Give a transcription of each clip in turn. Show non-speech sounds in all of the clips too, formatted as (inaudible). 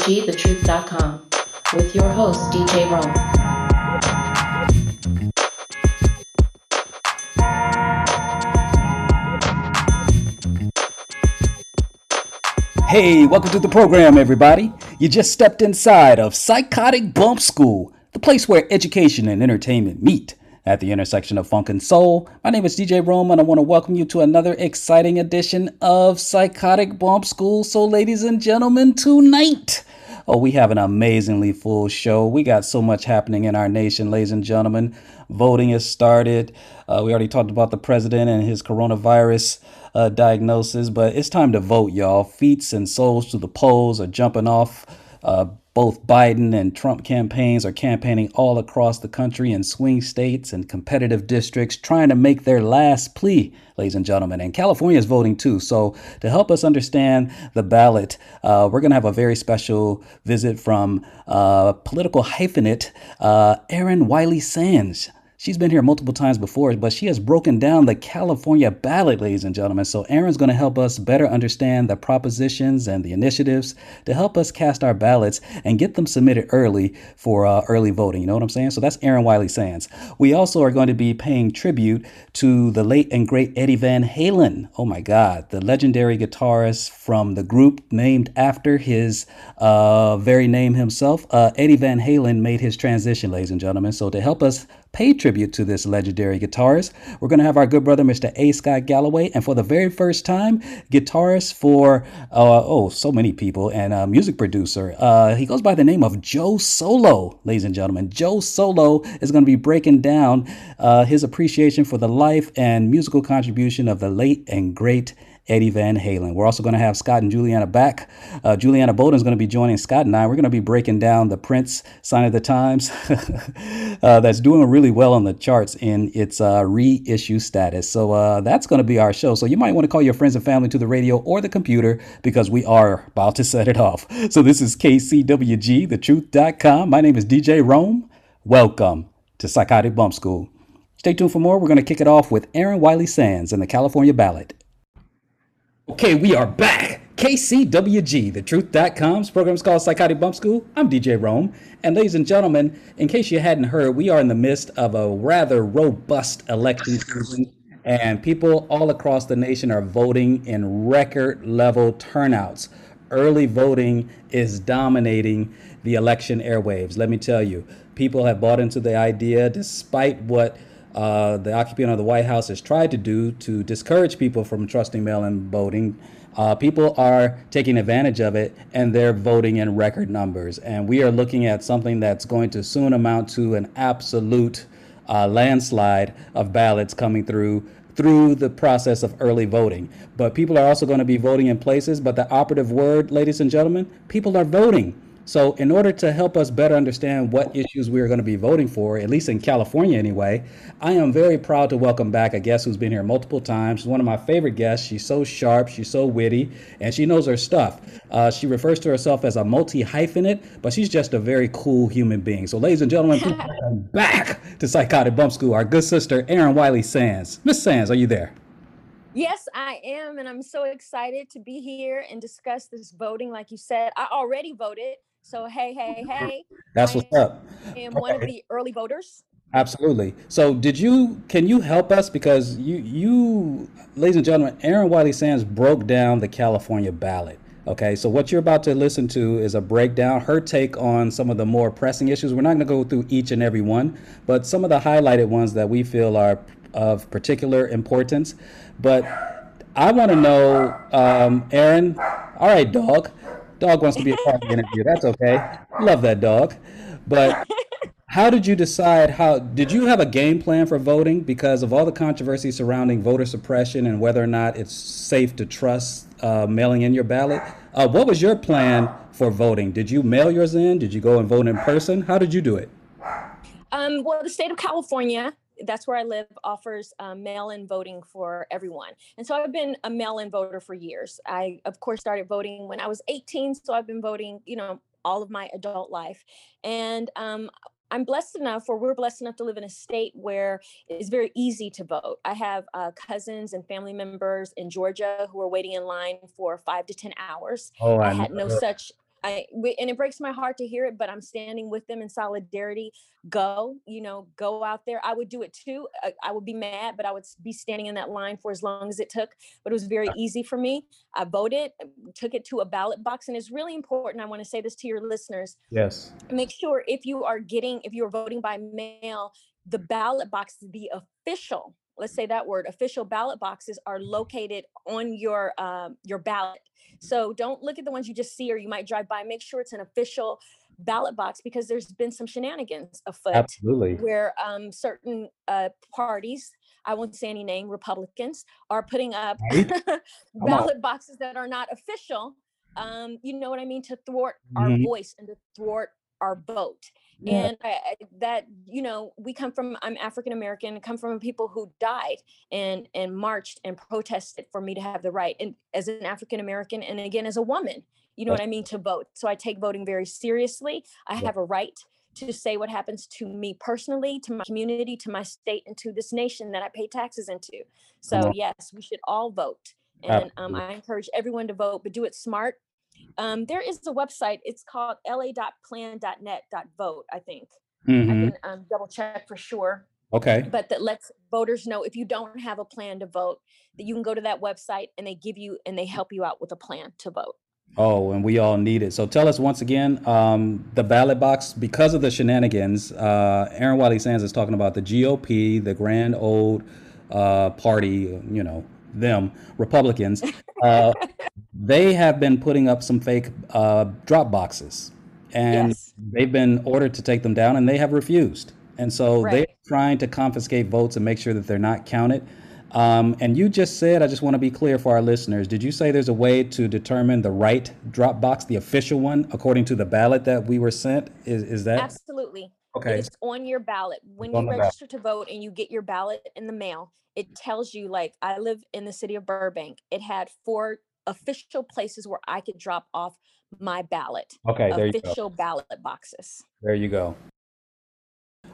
KCWGTheTruth.com with your host, DJ Rome. Hey, welcome to the program, everybody. You just stepped inside of Psychotic Bump School, the place where education and entertainment meet at the intersection of funk and soul. My name is DJ Rome, and I want to welcome you to another exciting edition of Psychotic Bump School. So, ladies and gentlemen, tonight, oh, we have an amazingly full show. We got so much happening in our nation, ladies and gentlemen. Voting has started. Uh, we already talked about the president and his coronavirus uh, diagnosis, but it's time to vote, y'all. Feet and souls to the polls are jumping off. Uh, both Biden and Trump campaigns are campaigning all across the country in swing states and competitive districts, trying to make their last plea, ladies and gentlemen. And California is voting too. So, to help us understand the ballot, uh, we're going to have a very special visit from uh, political hyphenate uh, Erin Wiley Sands. She's been here multiple times before, but she has broken down the California ballot, ladies and gentlemen. So Erin's going to help us better understand the propositions and the initiatives to help us cast our ballots and get them submitted early for uh, early voting. You know what I'm saying? So that's Erin Wiley Sands. We also are going to be paying tribute to the late and great Eddie Van Halen. Oh my God, the legendary guitarist from the group named after his uh, very name himself. Uh, Eddie Van Halen made his transition, ladies and gentlemen. So to help us pay tribute to this legendary guitarist. We're going to have our good brother, Mr. A. Scott Galloway, and for the very first time, guitarist for, uh, oh, so many people, and a music producer. Uh, he goes by the name of Joe Solo, ladies and gentlemen. Joe Solo is going to be breaking down uh, his appreciation for the life and musical contribution of the late and great Eddie Van Halen. We're also going to have Scott and Juliana back. Uh, Juliana Bolden is going to be joining Scott and I. We're going to be breaking down the Prince Sign O' The Times (laughs) uh, that's doing really well on the charts in its uh, reissue status. So uh, that's going to be our show. So you might want to call your friends and family to the radio or the computer because we are about to set it off. (laughs) So this is KCWG, thetruth.com. My name is DJ Rome. Welcome to Psychotic Bump School. Stay tuned for more. We're going to kick it off with Erin Wiley Sands and the California Ballot. Okay, we are back. KCWG, thetruth.com's program is called Psychotic Bump School. I'm DJ Rome. And ladies and gentlemen, in case you hadn't heard, we are in the midst of a rather robust election season. And people all across the nation are voting in record level turnouts. Early voting is dominating the election airwaves. Let me tell you, people have bought into the idea despite what uh, the occupant of the White House has tried to do to discourage people from trusting mail in voting. Uh, people are taking advantage of it and they're voting in record numbers. And we are looking at something that's going to soon amount to an absolute uh, landslide of ballots coming through through the process of early voting. But people are also going to be voting in places. But the operative word, ladies and gentlemen, people are voting. So, in order to help us better understand what issues we are going to be voting for, at least in California anyway, I am very proud to welcome back a guest who's been here multiple times. She's one of my favorite guests. She's so sharp, she's so witty, and she knows her stuff. Uh, she refers to herself as a multi hyphenate, but she's just a very cool human being. So, ladies and gentlemen, (laughs) welcome back to Psychotic Bump School, our good sister, Erin Wiley Sands. Miss Sands, are you there? Yes, I am. And I'm so excited to be here and discuss this voting. Like you said, I already voted. So, hey, hey, hey. That's I what's up. I am one of the early voters. Absolutely. So, did you can you help us because you you ladies and gentlemen, Erin Wiley Sands broke down the California ballot. Okay, so what you're about to listen to is a breakdown, her take on some of the more pressing issues. We're not going to go through each and every one, but some of the highlighted ones that we feel are of particular importance. But I want to know, um, Erin. All right, dog. Dog wants to be a part of the interview. That's okay. Love that dog. But how did you decide how did you have a game plan for voting because of all the controversy surrounding voter suppression and whether or not it's safe to trust uh, mailing in your ballot? Uh, what was your plan for voting? Did you mail yours in? Did you go and vote in person? How did you do it? Um, well, the state of California that's where I live, offers um, mail-in voting for everyone. And so I've been a mail-in voter for years. I, of course, started voting when I was 18, so I've been voting, you know, all of my adult life. And um, I'm blessed enough, or we're blessed enough to live in a state where it's very easy to vote. I have uh, cousins and family members in Georgia who are waiting in line for five to 10 hours. Oh, I had no such I we- and it breaks my heart to hear it, but I'm standing with them in solidarity. Go, you know, go out there. I would do it too. I, I would be mad, but I would be standing in that line for as long as it took. But it was very easy for me. I voted, uh, took it to a ballot box, and it's really important. I want to say this to your listeners Yes. make sure if you are getting if you're voting by mail the ballot box is the official let's say that word official ballot boxes are located on your um, your ballot. So don't look at the ones you just see or you might drive by. Make sure it's an official ballot box because there's been some shenanigans afoot Absolutely. where um, certain uh, parties i won't say any name republicans are putting up (laughs) ballot boxes that are not official um, you know what i mean to thwart our Mhm. voice and to thwart our vote Yeah. and I, I, that you know we come from i'm african american come from people who died and and marched and protested for me to have the right and as an african american and again as a woman you know what i mean to vote. So i take voting very seriously. I Yeah. have a right to say what happens to me personally to my community to my state and to this nation that i pay taxes into. So yes we should all vote. And um, i encourage everyone to vote but do it smart um, there is a website it's called la.plan.net.vote i think Mhm. I can um, double check for sure, Okay. but that lets voters know if you don't have a plan to vote, that you can go to that website and they give you and they help you out with a plan to vote. Oh, and we all need it. So tell us once again, um, the ballot box, because of the shenanigans, uh, Erin Wiley Sands is talking about the GOP, the grand old uh, party, you know, them, Republicans. Uh, they have been putting up some fake uh, drop boxes. And Yes. they've been ordered to take them down and they have refused. And so they're trying to confiscate votes and make sure that they're not counted. Um, and you just said, I just want to be clear for our listeners. Did you say there's a way to determine the right drop box, the official one, according to the ballot that we were sent? Is, is that Absolutely. Okay? It's on your ballot. When you the ballot. register to vote and you get your ballot in the mail, it tells you, like, I live in the city of Burbank. It had four official places where I could drop off my ballot, Okay, there you go. official ballot boxes. There you go.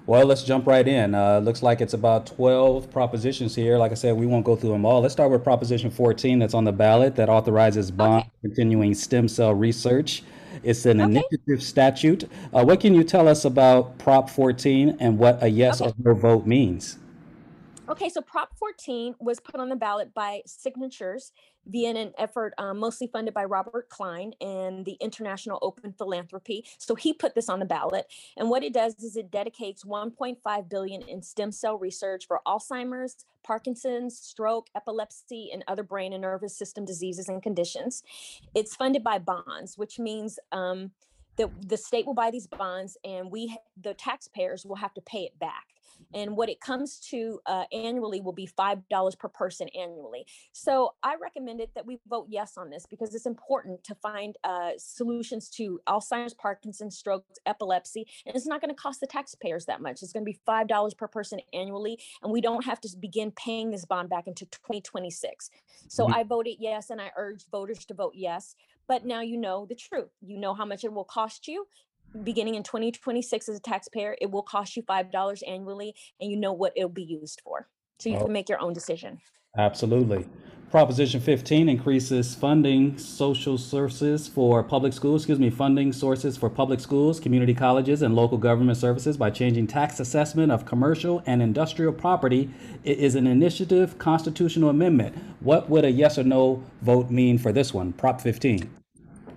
Well, let's jump right in. Uh, looks like it's about 12 propositions here. Like I said, we won't go through them all. Let's start with Proposition 14 that's on the ballot that authorizes bond continuing stem cell research. It's an Okay. initiative statute. Uh, what can you tell us about Prop 14 and what a yes Okay. or no vote means? Okay, so Prop 14 was put on the ballot by signatures via an effort um, mostly funded by Robert Klein and the International Open Philanthropy. So he put this on the ballot, and what it does is it dedicates 1.5 billion in stem cell research for Alzheimer's, Parkinson's, stroke, epilepsy, and other brain and nervous system diseases and conditions. It's funded by bonds, which means um, that the state will buy these bonds, and we, the taxpayers, will have to pay it back and what it comes to uh, annually will be five dollars per person annually. So I recommended that we vote yes on this because it's important to find uh, solutions to Alzheimer's, Parkinson's, strokes, epilepsy, and it's not going to cost the taxpayers that much. It's going to be five dollars per person annually, and we don't have to begin paying this bond back into 2026. So Mhm. I voted yes, and I urge voters to vote yes. But now you know the truth. You know how much it will cost you beginning in 2026 as a taxpayer, it will cost you $5 annually and you know what it'll be used for. So you Oh. can make your own decision. Absolutely. Proposition 15 increases funding social sources for public schools, excuse me, funding sources for public schools, community colleges, and local government services by changing tax assessment of commercial and industrial property. It is an initiative constitutional amendment. What would a yes or no vote mean for this one? Prop 15.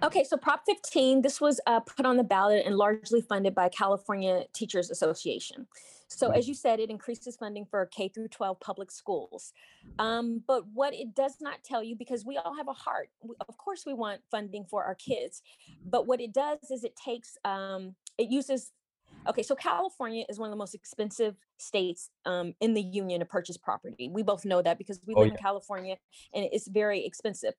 Okay, so Prop 15, this was uh, put on the ballot and largely funded by California Teachers Association. So, as you said, it increases funding for K through 12 public schools. Um, but what it does not tell you, because we all have a heart, of course, we want funding for our kids. But what it does is it takes, um, it uses Okay, so California is one of the most expensive states um, in the union to purchase property. We both know that because we Oh, live in. California and it's very expensive.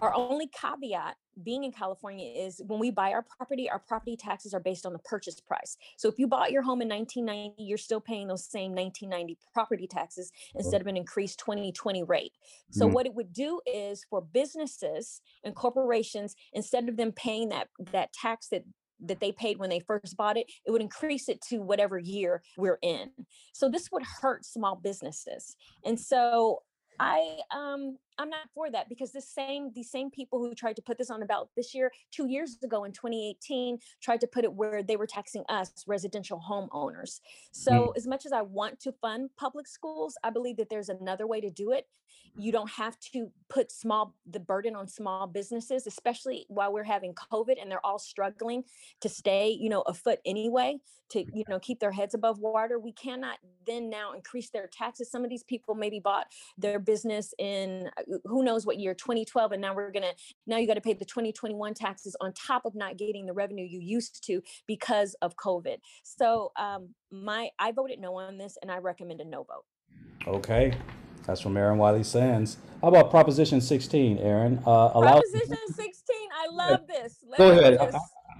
Our only caveat being in California is when we buy our property, our property taxes are based on the purchase price. So if you bought your home in 1990, you're still paying those same 1990 property taxes instead of an increased 2020 rate. So Mm. what it would do is for businesses and corporations, instead of them paying that that tax that that they paid when they first bought it, it would increase it to whatever year we're in. So this would hurt small businesses. And so I um I'm not for that because the same these same people who tried to put this on the ballot this year, two years ago in 2018, tried to put it where they were taxing us residential homeowners. So mm. as much as I want to fund public schools, I believe that there's another way to do it. You don't have to put small the burden on small businesses, especially while we're having COVID and they're all struggling to stay, you know, afoot anyway, to you know keep their heads above water. We cannot then now increase their taxes. Some of these people maybe bought their business in who knows what year 2012 and now we're going to now you got to pay the 2021 taxes on top of not getting the revenue you used to because of covid so um my i voted no on this and i recommend a no vote Okay. That's from Erin Wiley Sands. How about Proposition 16, Erin? Uh, allow. proposition 16 i love this Let Go me ahead. I,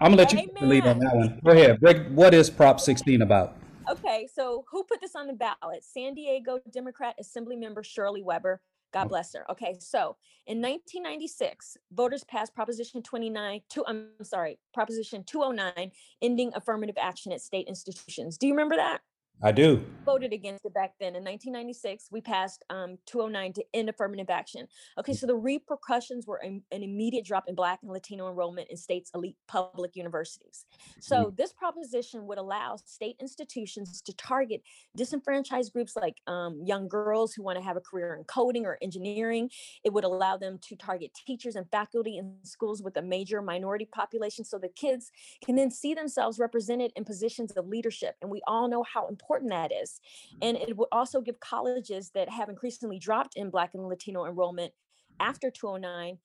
am gonna let you take the lead on that one. Go ahead. Break. What is Prop 16 about? Okay, so who put this on the ballot? San Diego Democrat Assembly Member Shirley Weber. God mm. bless her. Okay, so in 1996, voters passed Proposition 29, two, I'm sorry, Proposition 209, ending affirmative action at state institutions. Do you remember that? I do. voted against it back then. In 1996, we passed um, 209 to end affirmative action. Okay, so the repercussions were an, an immediate drop in Black and Latino enrollment in states' elite public universities. So this proposition would allow state institutions to target disenfranchised groups like um, young girls who want to have a career in coding or engineering. It would allow them to target teachers and faculty in schools with a major minority population, so the kids can then see themselves represented in positions of leadership. And we all know how important that is. And it would also give colleges that have increasingly dropped in Black and Latino enrollment after 209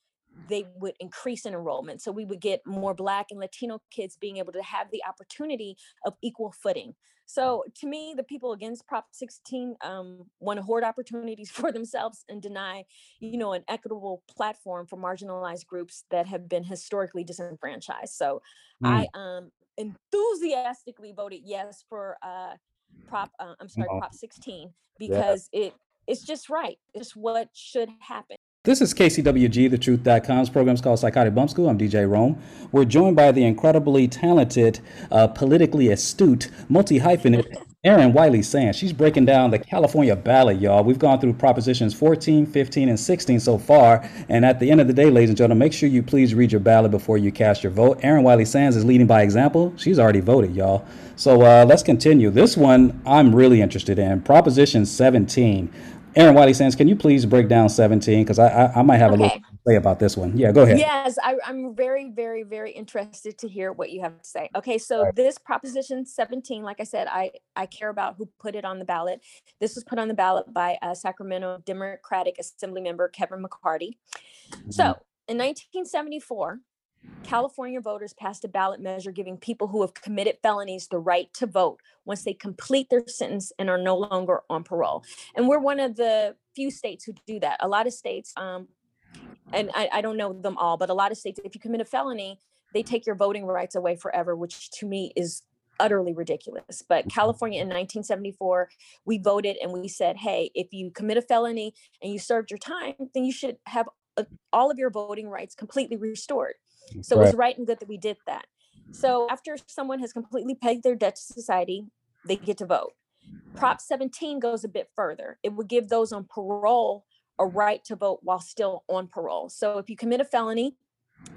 they would increase in enrollment. So we would get more Black and Latino kids being able to have the opportunity of equal footing. So to me, the people against Prop 16 um, want to hoard opportunities (laughs) for themselves and deny, you know, an equitable platform for marginalized groups that have been historically disenfranchised. So I um, enthusiastically voted yes for uh, Prop. Uh, I'm sorry, Prop 16 because it it's just right. It's what should happen. This is KCWG, the truth.com's program is called Psychotic Bump School. I'm DJ Rome. We're joined by the incredibly talented, uh, politically astute, multi hyphenate Erin Wiley Sands. She's breaking down the California ballot, y'all. We've gone through propositions 14, 15, and 16 so far. And at the end of the day, ladies and gentlemen, make sure you please read your ballot before you cast your vote. Erin Wiley Sands is leading by example. She's already voted, y'all. So uh, let's continue. This one I'm really interested in. Proposition 17. Erin Wiley Sands, can you please break down 17? Because I, I I might have a little to say about this one. Yeah, go ahead. Yes, I, I'm very, very, very interested to hear what you have to say. Okay, so this Proposition 17, like I said, I, I care about who put it on the ballot. This was put on the ballot by uh, Sacramento Democratic Assembly member Kevin McCarty. So in 1974, California voters passed a ballot measure giving people who have committed felonies the right to vote once they complete their sentence and are no longer on parole. And we're one of the few states who do that. A lot of states, um, and I, I don't know them all, but a lot of states, if you commit a felony, they take your voting rights away forever, which to me is utterly ridiculous. But California in 1974, we voted and we said, hey, if you commit a felony and you served your time, then you should have uh, all of your voting rights completely restored. So it was right and good that we did that. So after someone has completely paid their debt to society, they get to vote. Prop 17 goes a bit further. It would give those on parole a right to vote while still on parole. So if you commit a felony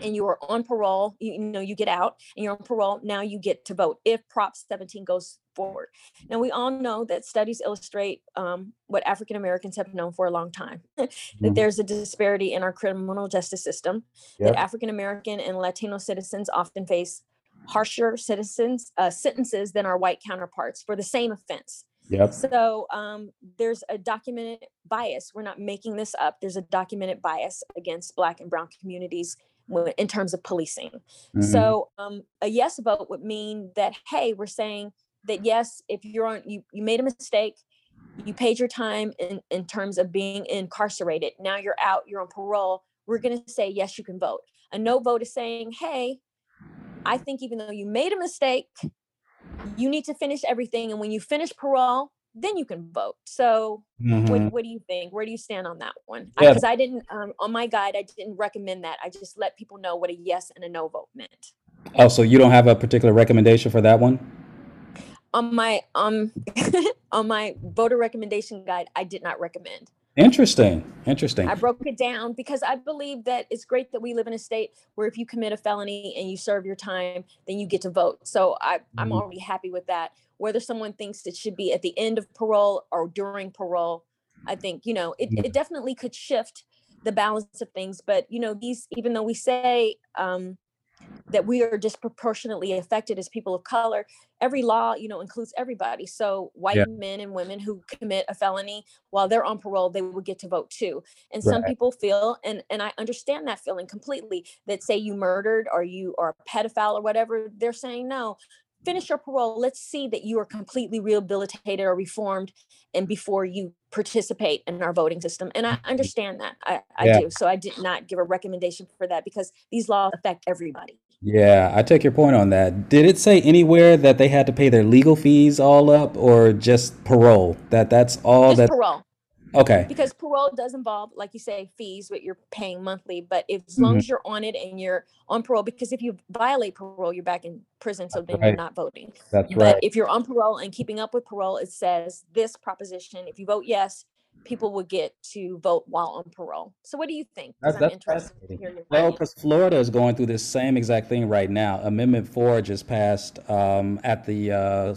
and you are on parole, you, you know, you get out and you're on parole, now you get to vote if Prop 17 goes forward. Now, we all know that studies illustrate um, what African Americans have known for a long time (laughs) that Mhm. there's a disparity in our criminal justice system, Yep. that African American and Latino citizens often face harsher citizens uh, sentences than our white counterparts for the same offense. Yep. So um, there's a documented bias. We're not making this up. There's a documented bias against Black and Brown communities in terms of policing. Mhm. So um, a yes vote would mean that hey, we're saying that yes, if you're on, you you made a mistake, you paid your time in in terms of being incarcerated. Now you're out. You're on parole. we're going to say, yes, you can vote. A no vote is saying, hey, I think even though you made a mistake, you need to finish everything. And when you finish parole, then you can vote. So Mhm. what, what do you think? Where do you stand on that one? Yeah. Because I didn't, um, on my guide, I didn't recommend that. I just let people know what a yes and a no vote meant. Oh, so you don't have a particular recommendation for that one? On my, um, (laughs) on my voter recommendation guide, I did not recommend. Interesting. Interesting. I broke it down because I believe that it's great that we live in a state where if you commit a felony and you serve your time, then you get to vote. So I, I'm Mhm. already happy with that. Whether someone thinks it should be at the end of parole or during parole, I think, you know, it, it definitely could shift the balance of things. But, you know, these, even though we say um, that we are disproportionately affected as people of color, every law, you know, includes everybody. So white Yeah. men and women who commit a felony while they're on parole, they would get to vote too. And some people feel, and and I understand that feeling completely, that say you murdered or you are a pedophile or whatever, they're saying no. Finish your parole. Let's see that you are completely rehabilitated or reformed, and before you participate in our voting system. And I mm-hmm. understand that. I, I Yeah. do. So I did not give a recommendation for that because these laws affect everybody. Yeah, I take your point on that. Did it say anywhere that they had to pay their legal fees all up or just parole? That that's all Just that parole. Okay. because parole does involve like you say fees what you're paying monthly but if, as long Mhm. as you're on it and you're on parole because if you violate parole you're back in prison so then right. you're not voting That's but right. if you're on parole and keeping up with parole it says this proposition if you vote yes people will get to vote while on parole so what do you think That's, that's hear Well, because Florida is going through this same exact thing right now. Amendment 4 just passed um, at the uh,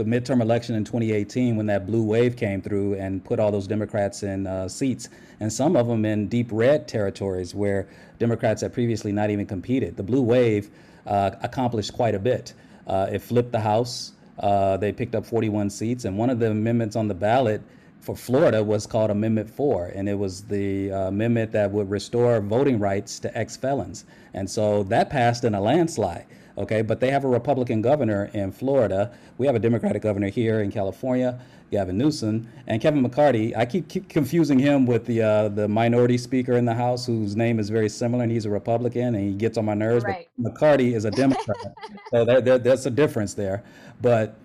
the midterm election in 2018 when that blue wave came through and put all those Democrats in uh, seats, and some of them in deep red territories where Democrats had previously not even competed. The blue wave uh, accomplished quite a bit. Uh, it flipped the House. Uh, they picked up 41 seats, and one of the amendments on the ballot for Florida was called Amendment 4, and it was the uh, amendment that would restore voting rights to ex felons. And so that passed in a landslide. Okay, but they have a Republican governor in Florida. We have a Democratic governor here in California, Gavin Newsom, and Kevin McCarthy. I keep, keep confusing him with the uh, the minority speaker in the House, whose name is very similar, and he's a Republican, and he gets on my nerves. Right. But McCarty is a Democrat, so there, there, there's a difference there. But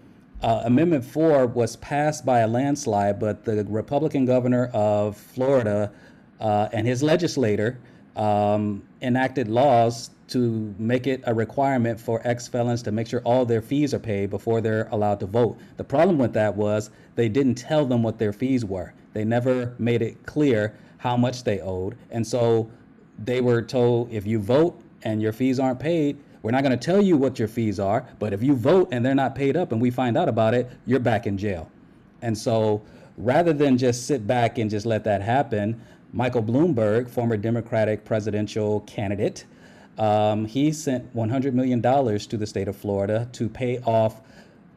uh, Amendment 4 was passed by a landslide, but the Republican governor of Florida uh, and his legislator um, enacted laws to make it a requirement for ex felons to make sure all their fees are paid before they're allowed to vote. The problem with that was they didn't tell them what their fees were, they never made it clear how much they owed. And so they were told if you vote and your fees aren't paid, we're not going to tell you what your fees are, but if you vote and they're not paid up and we find out about it, you're back in jail. And so rather than just sit back and just let that happen, Michael Bloomberg, former Democratic presidential candidate, um, he sent $100 million to the state of Florida to pay off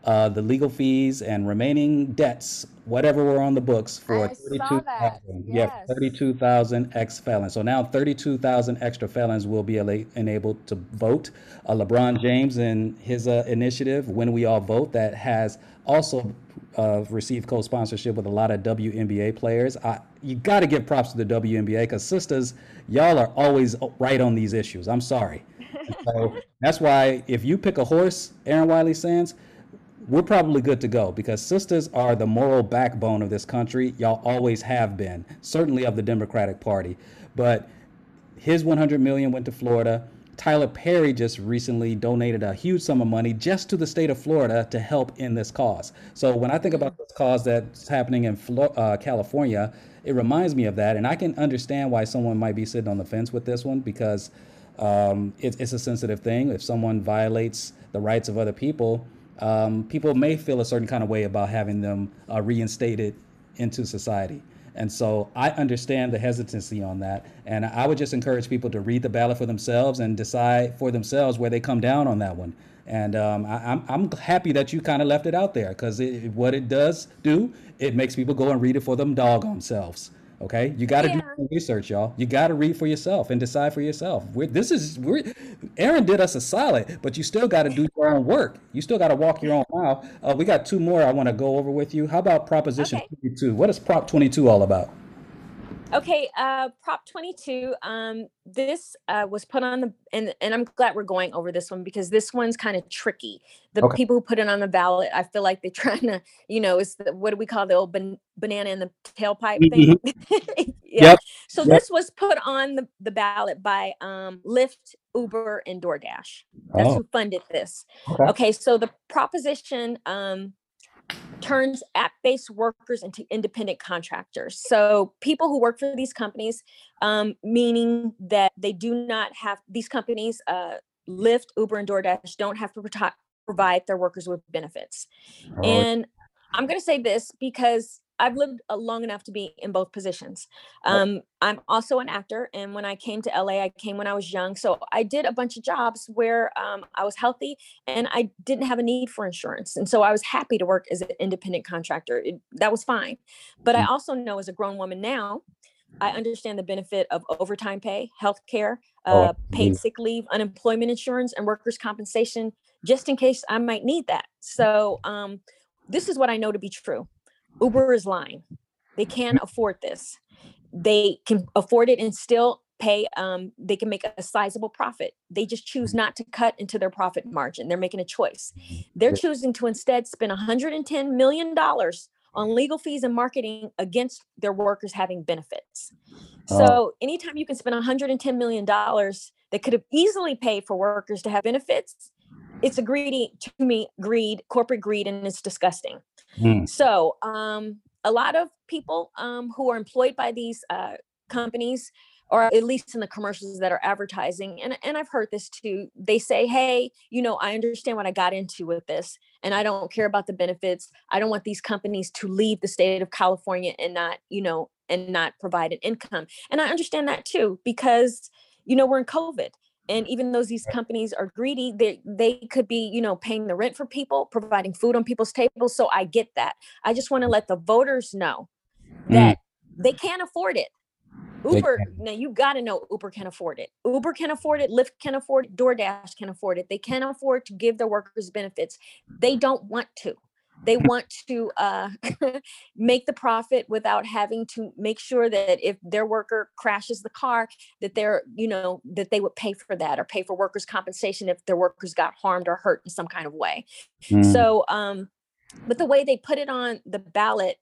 uh, the legal fees and remaining debts, whatever were on the books for I saw that. 32,000. Yeah, Yes. 32,000 ex felons. So now 32,000 extra felons will be enabled to vote. Uh, LeBron James and his uh, initiative, When We All Vote, that has also uh, received co sponsorship with a lot of WNBA players. I, you got to give props to the WNBA because, sisters, y'all are always right on these issues. I'm sorry. So (laughs) that's why if you pick a horse, Erin Wiley Sands, we're probably good to go because sisters are the moral backbone of this country. Y'all always have been, certainly of the Democratic Party. But his 100 million went to Florida. Tyler Perry just recently donated a huge sum of money just to the state of Florida to help in this cause. So when I think about this cause that's happening in uh, California, it reminds me of that, and I can understand why someone might be sitting on the fence with this one because um, it, it's a sensitive thing. If someone violates the rights of other people, um, people may feel a certain kind of way about having them uh, reinstated into society. And so I understand the hesitancy on that. And I would just encourage people to read the ballot for themselves and decide for themselves where they come down on that one. And um, I, I'm, I'm happy that you kind of left it out there because it, what it does do, it makes people go and read it for them doggone selves. Okay, you got to do Yeah. some research, y'all. You got to read for yourself and decide for yourself. We're, this is we're, Erin did us a solid, but you still got to do your own work. You still got to walk your own mile. Uh, we got two more I want to go over with you. How about Proposition Okay. 22? What is Prop 22 all about? Okay, uh, Prop 22. Um, this uh, was put on the, and, and I'm glad we're going over this one because this one's kind of tricky. The Okay. people who put it on the ballot, I feel like they're (laughs) trying to, you know, it's the, what do we call the old ban- banana in the tailpipe thing? (laughs) yeah. Yep, So yep. this was put on the, the ballot by um, Lyft, Uber, and DoorDash. That's Oh, who funded this. okay. Okay, so the proposition um, turns app-based workers into independent contractors. So people who work for these companies, um, meaning that they do not have these companies, uh, Lyft, Uber, and DoorDash, don't have to proti- provide their workers with benefits. Oh, And I'm going to say this because I've lived uh, long enough to be in both positions. Um, I'm also an actor, and when I came to LA, I came when I was young. So I did a bunch of jobs where um, I was healthy and I didn't have a need for insurance, and so I was happy to work as an independent contractor. It, that was fine. But I Mm. also know, as a grown woman now, I understand the benefit of overtime pay, health care, Oh, uh, paid sick leave, unemployment insurance, and workers' compensation, just in case I might need that. So um, this is what I know to be true. Uber is lying. They can't mm-hmm. afford this. They can afford it and still pay. Um, they can make a sizable profit. They just choose mm-hmm. not to cut into their profit margin. They're making a choice. Mm-hmm. They're choosing to instead spend 110 million dollars on legal fees and marketing against their workers having benefits. Oh. So anytime you can spend 110 million dollars that could have easily paid for workers to have benefits, it's a greedy to me greed, corporate greed, and it's disgusting. Mm, So, um, a lot of people um, who are employed by these uh, companies, or at least in the commercials that are advertising, and, and I've heard this too, they say, Hey, you know, I understand what I got into with this, and I don't care about the benefits. I don't want these companies to leave the state of California and not, you know, and not provide an income. And I understand that too, because, you know, we're in COVID and even though these companies are greedy they they could be you know paying the rent for people providing food on people's tables so i get that. I just want to let the voters know mm, that they can't afford it. Uber now you got to know uber can afford it. Uber can afford it lyft can afford it doordash can afford it. They can afford to give their workers benefits. They don't want to they want to uh, (laughs) make the profit without having to make sure that if their worker crashes the car that they're you know that they would pay for that or pay for workers compensation if their workers got harmed or hurt in some kind of way. Mm, so um but the way they put it on the ballot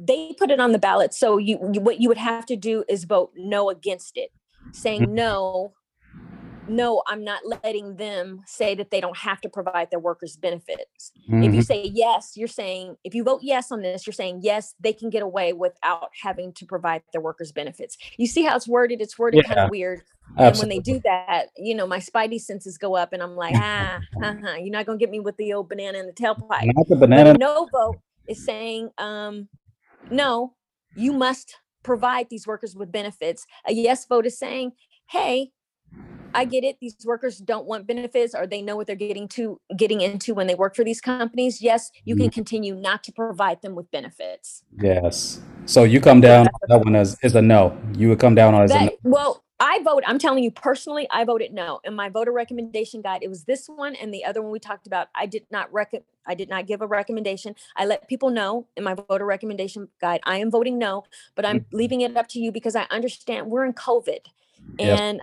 they put it on the ballot so you, you what you would have to do is vote no against it saying no no i'm not letting them say that they don't have to provide their workers benefits. If you mhm. say yes you're saying if you vote yes on this you're saying yes they can get away without having to provide their workers benefits. You see how it's worded? It's worded kind of weird. And when they do that you know my spidey senses go up and i'm like (laughs) ah uh-huh, you're not going to get me with the old banana in the tailpipe. Not the banana. no vote is saying um no you must provide these workers with benefits. A yes vote is saying hey I get it. These workers don't want benefits or they know what they're getting to getting into when they work for these companies. Yes, you Mm-hmm. can continue not to provide them with benefits. Yes. So you come down on that one as, as a no. You would come down on as a no. well, I vote, I'm telling you personally, I voted no. In my voter recommendation guide, it was this one and the other one we talked about. I did not rec I did not give a recommendation. I let people know in my voter recommendation guide, I am voting no, but I'm leaving it up to you because I understand we're in COVID. Yes. And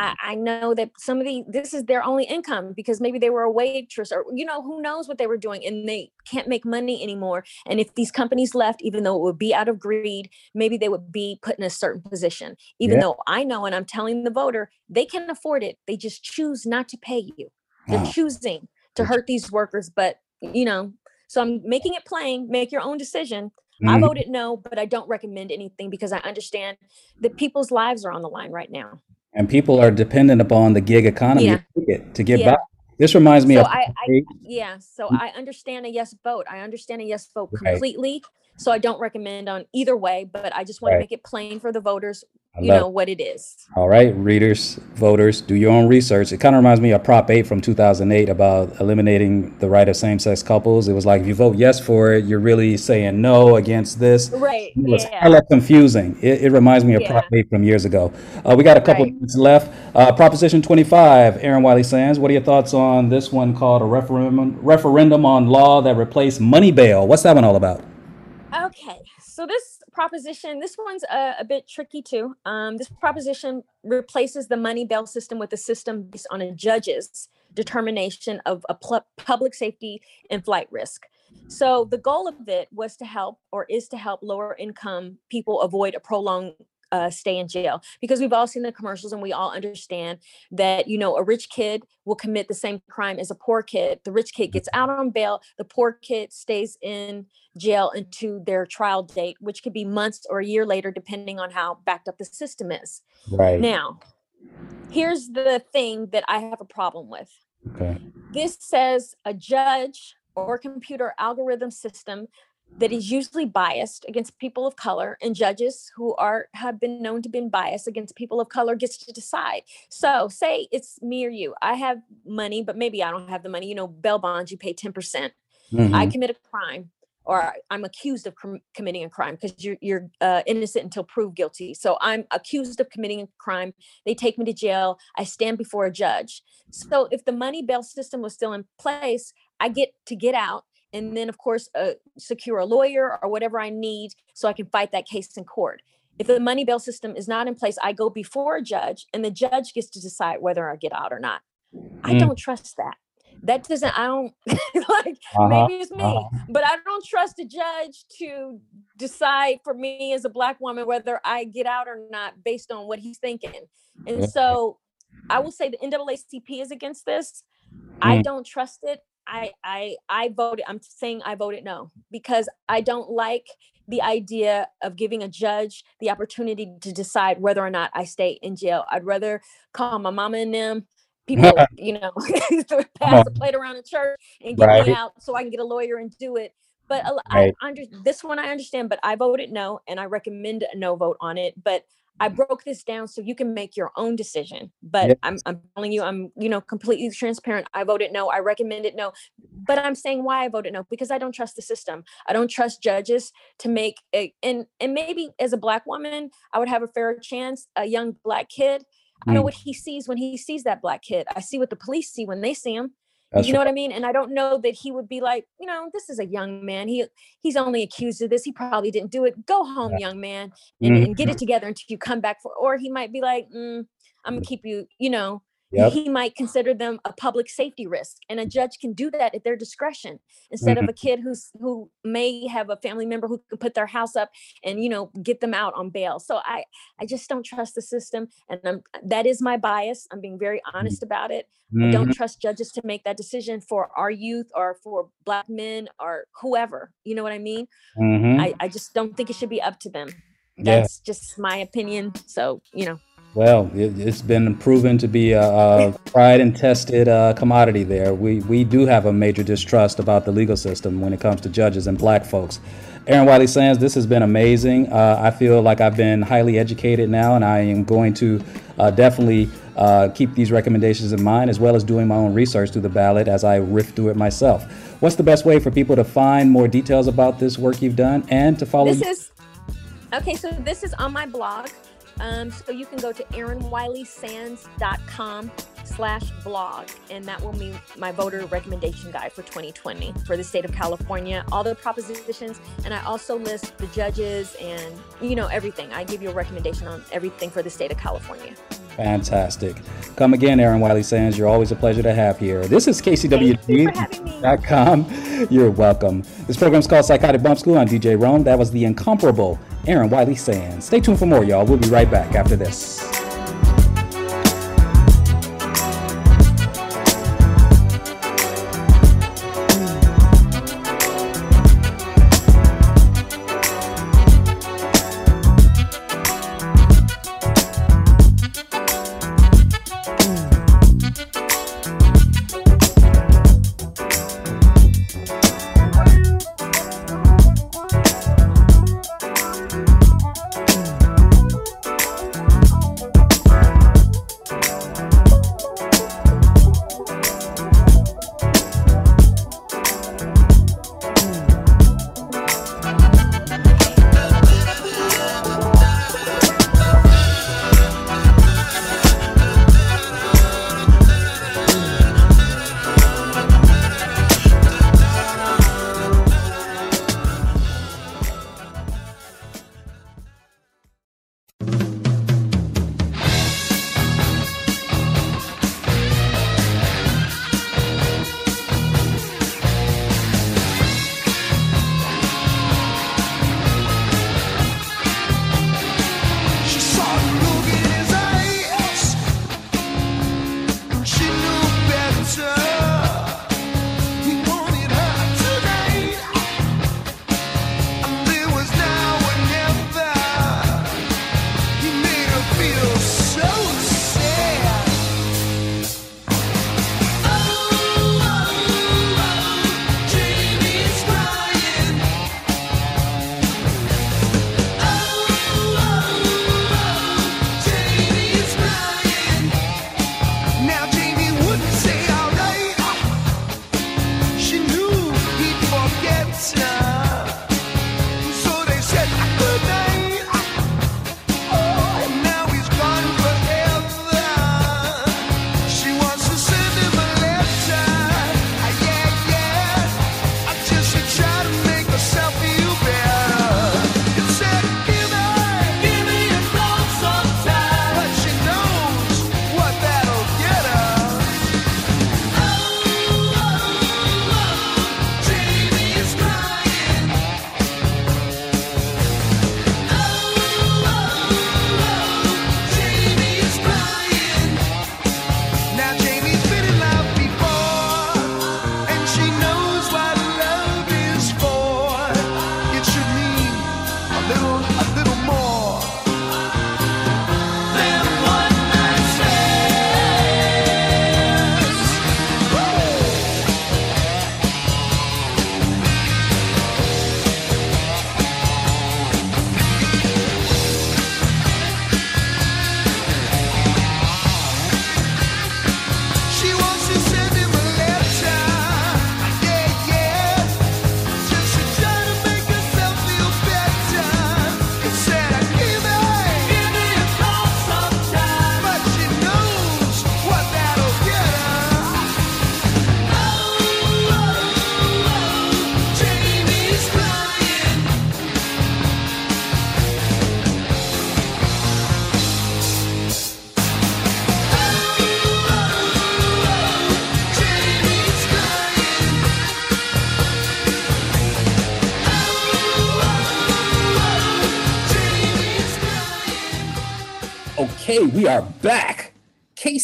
I, I know that some of the this is their only income because maybe they were a waitress or you know who knows what they were doing and they can't make money anymore and if these companies left even though it would be out of greed maybe they would be put in a certain position even Yeah. though i know and i'm telling the voter they can afford it they just choose not to pay you they're Wow. choosing to hurt these workers but you know so i'm making it plain make your own decision I Mhm. voted no, but I don't recommend anything because I understand that people's lives are on the line right now. And people are dependent upon the gig economy Yeah. to make it- to get Yeah. by. This reminds me So of I, I yeah, so Mm. I understand a yes vote. I understand a yes vote Right. completely. So I don't recommend on either way, but I just want Right. to make it plain for the voters, I you know, what it is. All right, readers, voters, do your own research. It kind of reminds me of Prop 8 from 2008 about eliminating the right of same sex couples. It was like if you vote yes for it, you're really saying no against this. Right. It was Yeah. hella confusing. It, it reminds me of Yeah. Prop 8 from years ago. Uh, we got a couple Right. minutes left. Uh, Proposition 25, Erin Wiley Sands, what are your thoughts on this one called a referendum, referendum on law that replaced money bail? What's that one all about? Okay. So this proposition, this one's a, a bit tricky too. Um, this proposition replaces the money bail system with a system based on a judge's determination of a pl- public safety and flight risk. So the goal of it was to help or is to help lower income people avoid a prolonged uh, stay in jail because we've all seen the commercials and we all understand that you know a rich kid will commit the same crime as a poor kid the rich kid gets out on bail the poor kid stays in jail into their trial date which could be months or a year later depending on how backed up the system is Right. now here's the thing that i have a problem with Okay. this says a judge or computer algorithm system that is usually biased against people of color and judges who are have been known to be biased against people of color gets to decide so say it's me or you i have money but maybe i don't have the money you know bail bonds you pay 10% I Mhm. commit a crime or I'm accused of com- committing a crime because you're, you're uh, innocent until proved guilty. So I'm accused of committing a crime. They take me to jail. I stand before a judge. So if the money bail system was still in place, I get to get out and then, of course, uh, secure a lawyer or whatever I need so I can fight that case in court. If the money bail system is not in place, I go before a judge and the judge gets to decide whether I get out or not. I Mm. don't trust that. That doesn't, I don't (laughs) like, Uh-huh, maybe it's me, uh-huh. but I don't trust a judge to decide for me as a black woman whether I get out or not based on what he's thinking. And so I will say the NAACP is against this. I Mm. don't trust it. I I I voted. I'm saying I voted no because I don't like the idea of giving a judge the opportunity to decide whether or not I stay in jail. I'd rather call my mama and them people, (laughs) you know, (laughs) pass the plate around in church and get Right. me out so I can get a lawyer and do it. But a Right. I under this one I understand, but I voted no, and I recommend a no vote on it. But I broke this down so you can make your own decision. But Yep. I'm I'm telling you, I'm you know completely transparent. I voted no. I recommended no. But I'm saying why I voted no because I don't trust the system. I don't trust judges to make a and and maybe as a black woman, I would have a fair chance. A young black kid. I know Mm. what he sees when he sees that black kid. I see what the police see when they see him That's you know right. what I mean? And I don't know that he would be like, you know, this is a young man. He he's only accused of this. He probably didn't do it. Go home, young man, and, Mhm. and get it together until you come back for. Or he might be like, mm, I'm gonna keep you. You know, Yep. he might consider them a public safety risk, and a judge can do that at their discretion instead Mm-hmm. of a kid who's who may have a family member who can put their house up and you know get them out on bail. So I I just don't trust the system, and I'm that is my bias. I'm being very honest about it. I don't trust judges to make that decision for our youth or for black men or whoever. You know what I mean? Mhm. I, I just don't think it should be up to them. Yeah. That's just my opinion. So, you know, Well, it, it's been proven to be a, a tried and tested uh, commodity. There, we we do have a major distrust about the legal system when it comes to judges and Black folks. Erin Wiley Sands, this has been amazing. Uh, I feel like I've been highly educated now, and I am going to uh, definitely uh, keep these recommendations in mind, as well as doing my own research through the ballot as I riff through it myself. What's the best way for people to find more details about this work you've done and to follow? this is okay. So, this is on my blog. Um, so you can go to erinwileysands.com slash blog and that will be my voter recommendation guide for 2020 for the state of california all the propositions. And i also list the judges and you know everything. I give you a recommendation on everything for the state of california Fantastic. Come again, Erin Wiley Sands. You're always a pleasure to have here. This is Thank you for having me. KCWG.com. You're welcome. This program is called Psychotic Bump School. I'm DJ Rome. That was the incomparable Erin Wiley Sands. Stay tuned for more, y'all. We'll be right back after this.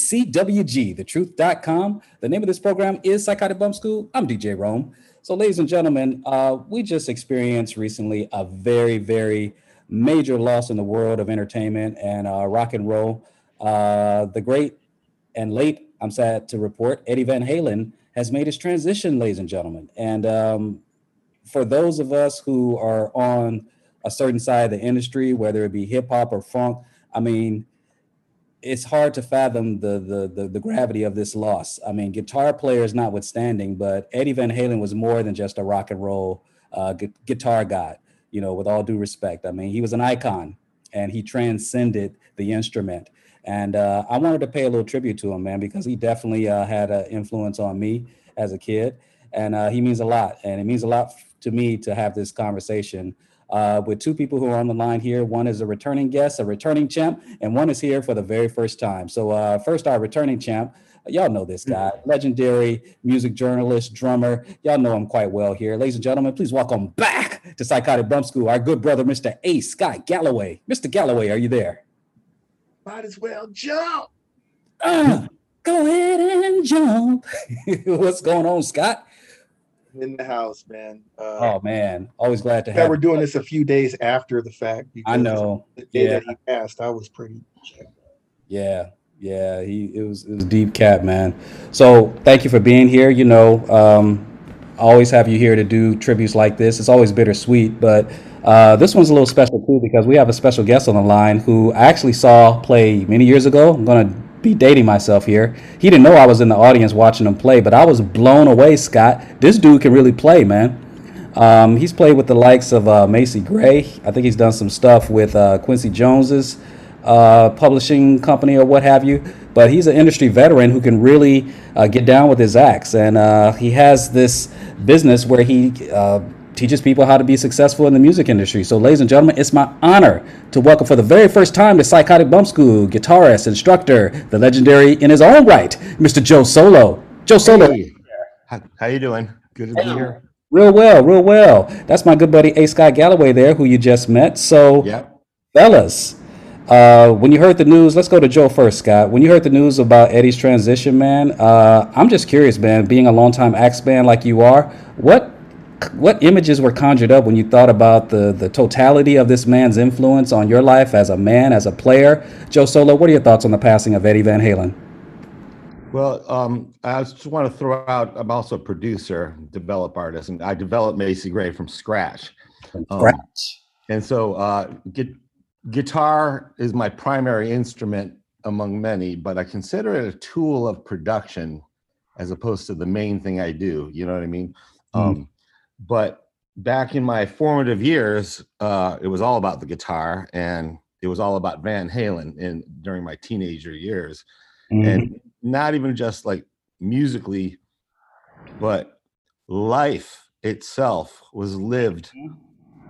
KCWG, thetruth.com. The name of this program is Psychotic Bump School. I'm DJ Rome. So, ladies and gentlemen, uh, we just experienced recently a very, very major loss in the world of entertainment and uh, rock and roll. Uh, the great and late, I'm sad to report, Eddie Van Halen has made his transition, ladies and gentlemen. And um, for those of us who are on a certain side of the industry, whether it be hip hop or funk, I mean, it's hard to fathom the, the, the the gravity of this loss. I mean, guitar players notwithstanding, but Eddie Van Halen was more than just a rock and roll uh, gu- guitar god. You know, with all due respect, I mean, he was an icon, and he transcended the instrument. And uh, I wanted to pay a little tribute to him, man, because he definitely uh, had an influence on me as a kid, and uh, he means a lot. And it means a lot to me to have this conversation uh, with two people who are on the line here. One is a returning guest, a returning champ, and one is here for the very first time. So, uh, first, our returning champ. Y'all know this guy, legendary music journalist, drummer. Y'all know him quite well here. Ladies and gentlemen, please welcome back to Psychotic Bump School, our good brother, Mr. A. Scott Galloway. Mr. Galloway, are you there? Might as well jump. Uh, go ahead and jump. (laughs) What's going on, Scott? In the house, man. Uh, Oh man, always glad to have. we're doing this a few days after the fact. I know. The day Yeah. that he passed, I was pretty. Yeah, yeah, he it was it was deep cat, man. So thank you for being here. You know, um, I always have you here to do tributes like this. It's always bittersweet, but uh, this one's a little special too because we have a special guest on the line who I actually saw play many years ago. I'm gonna be dating myself here. He didn't know I was in the audience watching him play, but I was blown away, Scott. This dude can really play, man. Um, he's played with the likes of uh, Macy Gray. I think he's done some stuff with uh, Quincy Jones's uh, publishing company or what have you. But he's an industry veteran who can really uh, get down with his axe. And uh, he has this business where he uh, teaches people how to be successful in the music industry. So, ladies and gentlemen, it's my honor to welcome for the very first time to Psychotic Bump School guitarist, instructor, the legendary in his own right, Mr. Joe Solo. Joe Solo. Hey, how, how you doing? Good to be here. Real well, real well. That's my good buddy A. Scott Galloway there, who you just met. So, Yep. fellas, uh, when you heard the news, let's go to Joe first, Scott. When you heard the news about Eddie's transition, man, uh, I'm just curious, man. Being a longtime axe band like you are, what what images were conjured up when you thought about the the totality of this man's influence on your life as a man, as a player? Joe Solo, what are your thoughts on the passing of Eddie Van Halen? Well, um, I just want to throw out. I'm also a producer, develop artist, and I developed Macy Gray from scratch. Um, Scratch. And so, uh, gu- guitar is my primary instrument among many, but I consider it a tool of production as opposed to the main thing I do. You know what I mean? Mhm. Um, but back in my formative years, uh, it was all about the guitar, and it was all about Van Halen. In during my teenager years, Mhm. and not even just like musically, but life itself was lived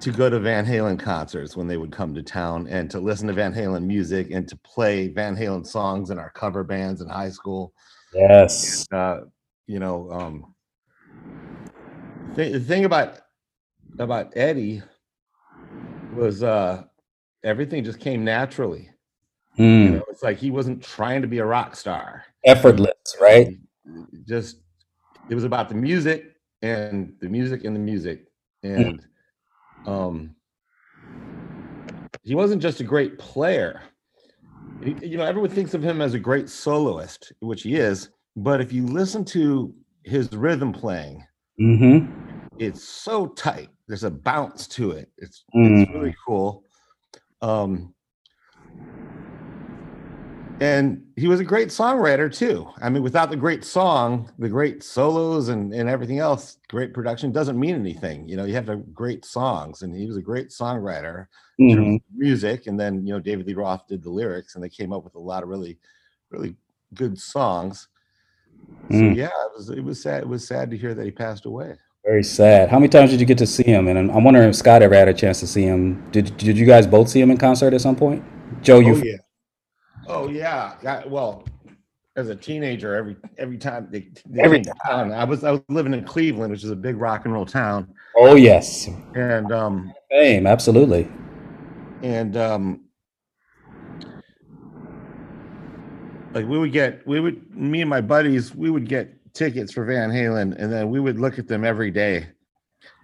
to go to Van Halen concerts when they would come to town and to listen to Van Halen music and to play Van Halen songs in our cover bands in high school. yes. Uh, you know, um, th- the thing about about Eddie was uh, everything just came naturally. You Mm. know, it's like he wasn't trying to be a rock star. Effortless, right? just it was about the music and the music and the music and um he wasn't just a great player He- you know everyone thinks of him as a great soloist which he is but if you listen to his rhythm playing Mm-hmm. it's so tight. There's a bounce to it. It's Mm. it's really cool. Um and he was a great songwriter too. I mean without the great song the great solos and, and everything else great production doesn't mean anything. You know you have to great songs and he was a great songwriter in terms Mhm. of music. And then you know david lee roth did the lyrics and they came up with a lot of really really good songs so Mm. yeah it was it was sad it was sad to hear that he passed away Very sad. How many times did you get to see him? And I'm wondering if Scott ever had a chance to see him. Did Did you guys both see him in concert at some point? Joe, you Oh yeah. Oh yeah, well, as a teenager, every every time they, they Every came to I was I was living in Cleveland, which is a big rock and roll town, Oh yes, and um fame, absolutely. and um like we would get we would me and my buddies we would get tickets for Van Halen and then we would look at them every day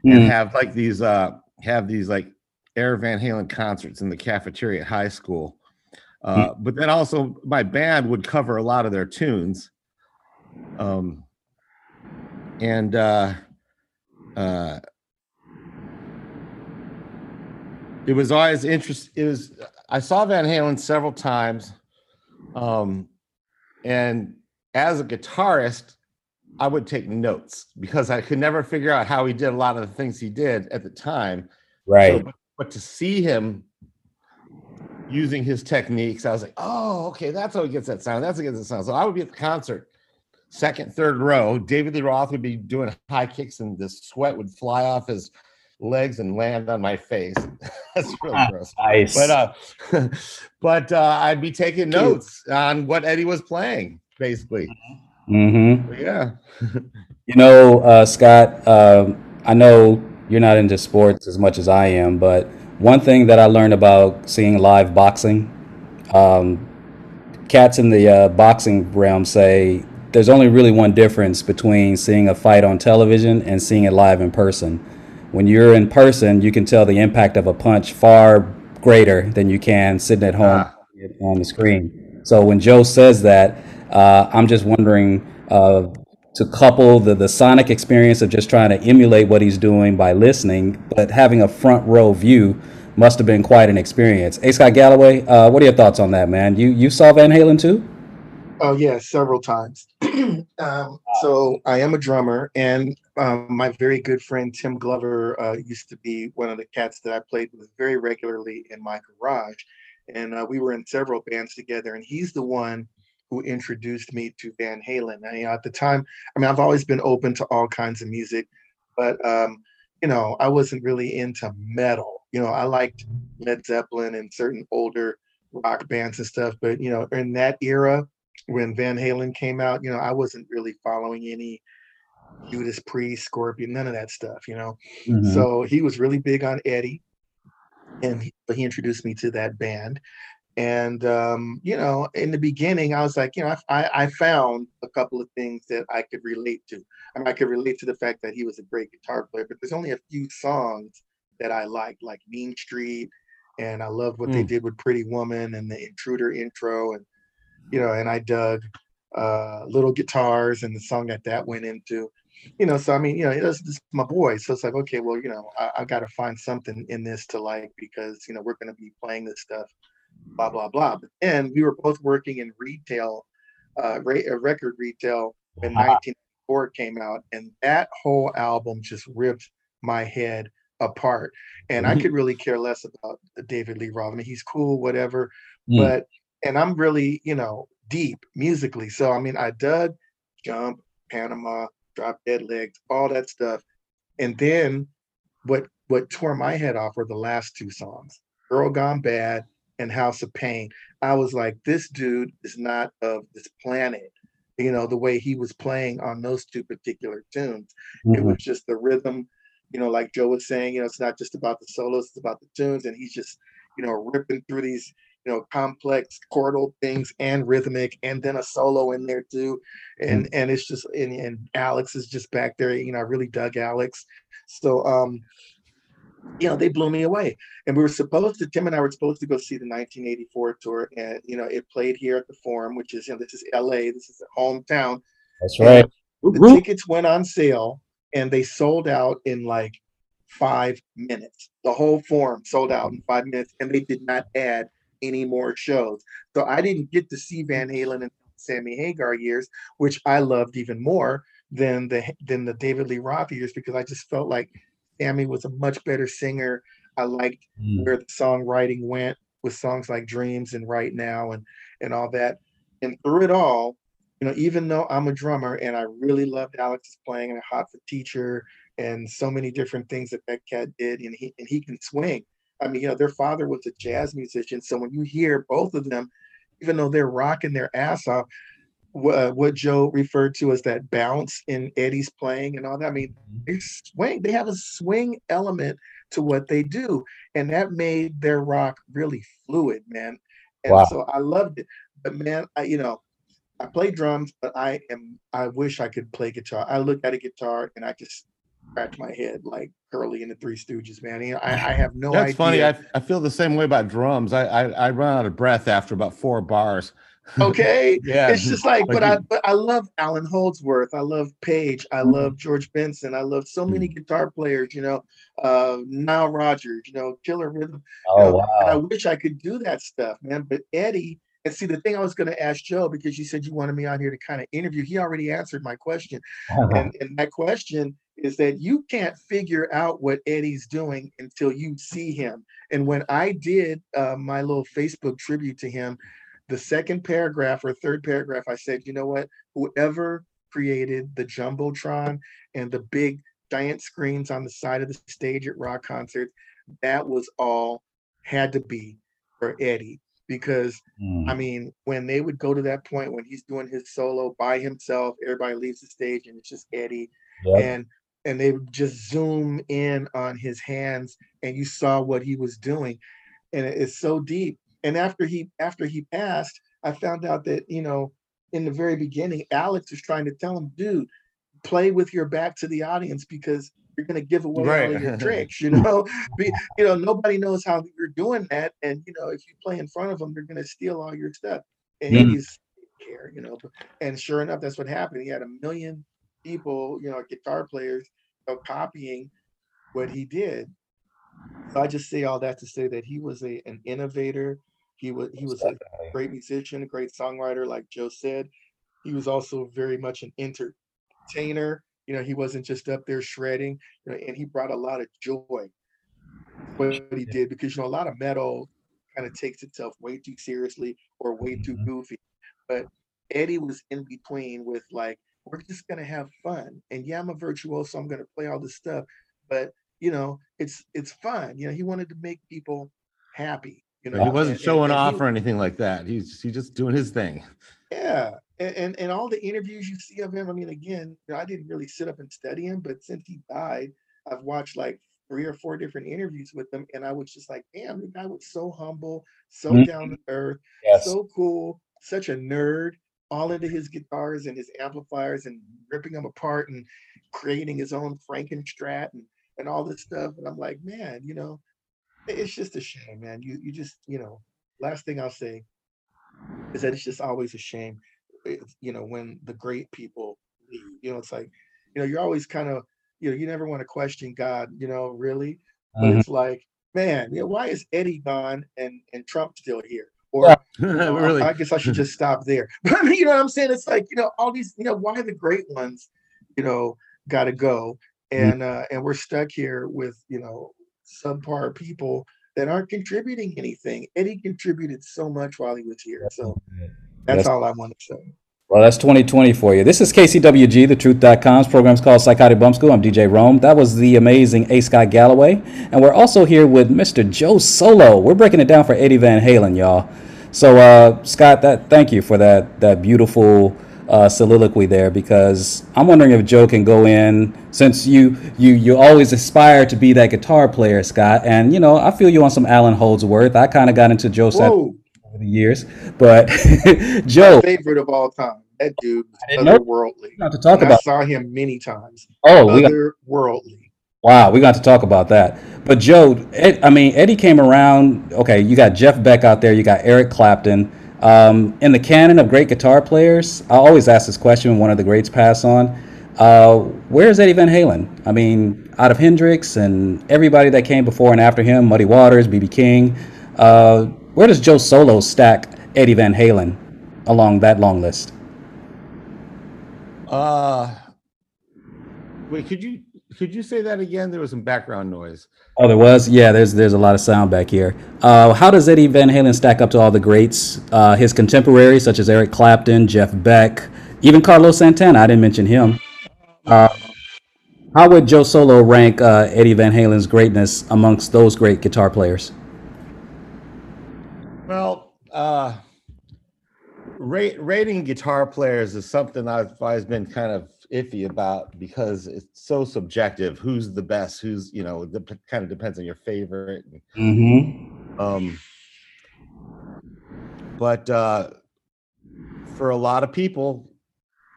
and Mm. have like these uh have these like Air Van Halen concerts in the cafeteria at high school. Uh, but then also my band would cover a lot of their tunes. Um and uh uh it was always interest it was I saw Van Halen several times. Um and as a guitarist, I would take notes because I could never figure out how he did a lot of the things he did at the time. Right. but, but to see him using his techniques, I was like, oh, okay, that's how he gets that sound. That's how he gets that sound. So I would be at the concert, second, third row. David Lee Roth would be doing high kicks, and the sweat would fly off his legs and land on my face. (laughs) that's really gross. Nice. But uh, (laughs) but uh, I'd be taking notes on what Eddie was playing, basically. mm-hmm. Yeah. (laughs) You know, uh, Scott, um, I know you're not into sports as much as I am, but one thing that I learned about seeing live boxing, um, cats in the uh, boxing realm say there's only really one difference between seeing a fight on television and seeing it live in person. When you're in person, you can tell the impact of a punch far greater than you can sitting at home Ah. on the screen. So when Joe says that, uh, I'm just wondering uh, to couple the, the sonic experience of just trying to emulate what he's doing by listening, but having a front row view must have been quite an experience. A. Scott Galloway, uh, what are your thoughts on that, man? You you saw Van Halen too? Oh yeah, several times. (clears throat) um, so I am a drummer, and um, my very good friend Tim Glover uh, used to be one of the cats that I played with very regularly in my garage, and uh, we were in several bands together. And he's the one who introduced me to Van Halen. And you know, at the time, I mean, I've always been open to all kinds of music, but um, you know, I wasn't really into metal. You know, I liked Led Zeppelin and certain older rock bands and stuff, but you know, in that era when Van Halen came out, you know, I wasn't really following any Judas Priest, Scorpion, none of that stuff, you know. Mhm. So he was really big on Eddie, and he, but he introduced me to that band. And um, you know, in the beginning, I was like, you know, I, I found a couple of things that I could relate to. I mean, I could relate to the fact that he was a great guitar player, but there's only a few songs that I liked, like Mean Street, and I loved what they Mm. did with Pretty Woman and the Intruder intro, and you know, and I dug uh, Little Guitars and the song that that went into you know, so I mean, you know, it's this is my boy. So it's like, okay, well, you know, I, I got to find something in this to like because you know we're going to be playing this stuff, blah blah blah. But then we were both working in retail, uh, ra- uh, record retail when 1994 came out, and that whole album just ripped my head apart. And I Mhm. could really care less about David Lee Roth. I mean, he's cool, whatever, Mm. but and I'm really, you know, deep musically. So I mean, I dug Jump, Panama, Drop Dead Legs, all that stuff. And then what what tore my head off were the last two songs, Girl Gone Bad and House of Pain. I was like, this dude is not of this planet. You know, the way he was playing on those two particular tunes. It Mhm. was just the rhythm, you know, like Joe was saying, you know, it's not just about the solos, it's about the tunes. And he's just, you know, ripping through these, you know, complex chordal things and rhythmic, and then a solo in there too. And and it's just and, and Alex is just back there. You know, I really dug Alex. So um, you know, they blew me away. And we were supposed to, Tim and I were supposed to go see the 1984 tour, and you know, it played here at the Forum, which is, you know, this is LA, this is hometown. That's right. The tickets went on sale and they sold out in like five minutes. The whole forum sold out in five minutes, and they did not add any more shows. So I didn't get to see Van Halen and Sammy Hagar years, which I loved even more than the than the David Lee Roth years because I just felt like Sammy was a much better singer. I liked Mm. where the songwriting went with songs like Dreams and Right Now and and all that. And through it all, you know, even though I'm a drummer and I really loved Alex's playing and Hot for Teacher and so many different things that that cat did, and he and he can swing. I mean, you know, their father was a jazz musician, so when you hear both of them, even though they're rocking their ass off, uh, what Joe referred to as that bounce in Eddie's playing and all that. I mean, they swing. They have a swing element to what they do, and that made their rock really fluid, man. And Wow. so I loved it. But man, I, you know, I play drums, but I am I wish I could play guitar. I look at a guitar and I just scratch my head like Curly in the Three Stooges, man. I, I have no That's idea. funny. I, I feel the same way about drums. I, I I run out of breath after about four bars. (laughs) okay. Yeah. It's just like, but I but I love Allan Holdsworth. I love Page. I love George Benson. I love so many guitar players, you know, uh Nile Rodgers, you know, Killer Rhythm. you Oh know, and I wish I could do that stuff, man. But Eddie, and see the thing I was gonna ask Joe because you said you wanted me out here to kind of interview. He already answered my question. (laughs) and, and my question is that you can't figure out what Eddie's doing until you see him. And when I did uh, my little Facebook tribute to him, the second paragraph or third paragraph, I said, you know what? Whoever created the jumbotron and the big giant screens on the side of the stage at rock concerts, that was all had to be for Eddie because Mm. I mean, when they would go to that point when he's doing his solo by himself, everybody leaves the stage and it's just Eddie, Yep. and and they would just zoom in on his hands, and you saw what he was doing, and it- it's so deep. And after he after he passed, I found out that you know, in the very beginning, Alex was trying to tell him, dude, play with your back to the audience because you're gonna give away all your Right. (laughs) tricks, you know. (laughs) Be, you know, nobody knows how you're doing that, and you know, if you play in front of them, they're gonna steal all your stuff. And Mhm. he's care, you know. And sure enough, that's what happened. He had a million people, you know, guitar players, you know, copying what he did. So I just say all that to say that he was a an innovator. He was he was a great musician, a great songwriter, like Joe said. He was also very much an entertainer. You know, he wasn't just up there shredding, you know, and he brought a lot of joy with what he did because you know a lot of metal kind of takes itself way too seriously or way too Mhm. goofy. But Eddie was in between with like, we're just gonna have fun. And yeah, I'm a virtuoso, I'm gonna play all this stuff, but you know, it's it's fun. You know, he wanted to make people happy. You know, he wasn't and- and- showing and he- off or anything like that. He's he's just doing his thing. yeah, and, and all the interviews you see of him. I mean, again, you know, I didn't really sit up and study him, but since he died, I've watched like three or four different interviews with him, and I was just like, damn, the guy was so humble, so Mhm. down to earth, Yes. so cool, such a nerd, all into his guitars and his amplifiers and ripping them apart and creating his own Frankenstrat and and all this stuff. And I'm like, man, you know, it's just a shame, man. You you just, you know, last thing I'll say is that it's just always a shame, you know, when the great people leave. You know, it's like, you know, you're always kind of, you know, you never want to question God, you know, really. But Mhm. it's like, man, you know, why is Eddie gone and and Trump still here? Or Yeah. (laughs) you know, I- really. I guess I should just stop there. (laughs) But you know what I'm saying? It's like, you know, all these, you know, why the great ones, you know, gotta go. Mm. And uh and we're stuck here with, you know, subpar people that aren't contributing anything. Eddie contributed so much while he was here. So that's Yes. all I want to say. Well, that's 2020 for you. This is KCWG, the truth.com's program's called Psychotic Bump School. I'm DJ Rome. That was the amazing A. Scott Galloway. And we're also here with Mr. Joe Solo. We're breaking it down for Eddie Van Halen, y'all. So, uh, Scott, that thank you for that that beautiful uh, soliloquy there because I'm wondering if Joe can go in since you you you always aspire to be that guitar player, Scott. And you know, I feel you on some Allan Holdsworth. I kind of got into Joe Sat Whoa, over the years, but (laughs) Joe, favorite of all time. That dude was didn't know- otherworldly. not to talk And I saw him many times. Oh, Otherworldly. wow, we got to talk about that. But Joe, Ed, I mean, Eddie came around. Okay, you got Jeff Beck out there. You got Eric Clapton. Um, in the canon of great guitar players, I always ask this question when one of the greats pass on. Uh, where's Eddie Van Halen? I mean, out of Hendrix and everybody that came before and after him, Muddy Waters, BB King, uh, where does Joe Solo stack Eddie Van Halen along that long list? Uh wait, could you could you say that again? There was some background noise. Oh, there was. Yeah, there's there's a lot of sound back here. Uh, how does Eddie Van Halen stack up to all the greats, uh, his contemporaries such as Eric Clapton, Jeff Beck, even Carlos Santana? I didn't mention him. Uh, how would Joe Solo rank uh, Eddie Van Halen's greatness amongst those great guitar players? Well, uh rate, rating guitar players is something I've always been kind of iffy about because it's so subjective. Who's the best? Who's you know, it kind of depends on your favorite. Mm-hmm. Um, but uh, for a lot of people,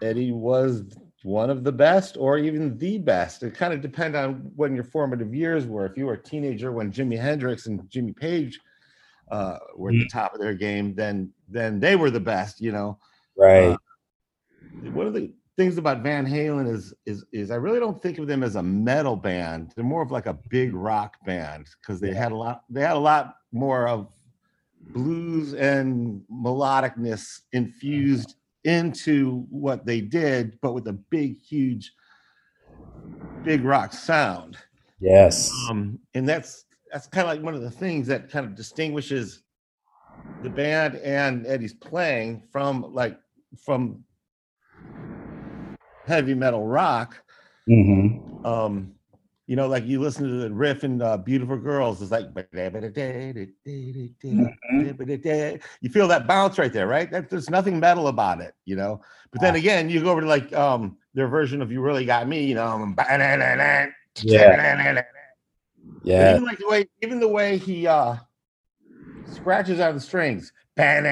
Eddie was one of the best or even the best. It kind of depend on when your formative years were. If you were a teenager when Jimi Hendrix and Jimmy Page uh, were at the top of their game, then then they were the best, you know. Right. Uh, one of the things about Van Halen is is is I really don't think of them as a metal band. They're more of like a big rock band because they had a lot they had a lot more of blues and melodicness infused into what they did, but with a big, huge, big rock sound. yes. Um, and that's that's kind of like one of the things that kind of distinguishes the band and Eddie's playing from like from heavy metal rock. Mm-hmm. Um, you know, like you listen to the riff in uh, "Beautiful Girls," it's like you feel that bounce right there, right? That, there's nothing metal about it, you know. But then again, you go over to like um their version of "You Really Got Me," you know. Yeah. Yeah. even like the way, even the way he uh scratches out the strings, that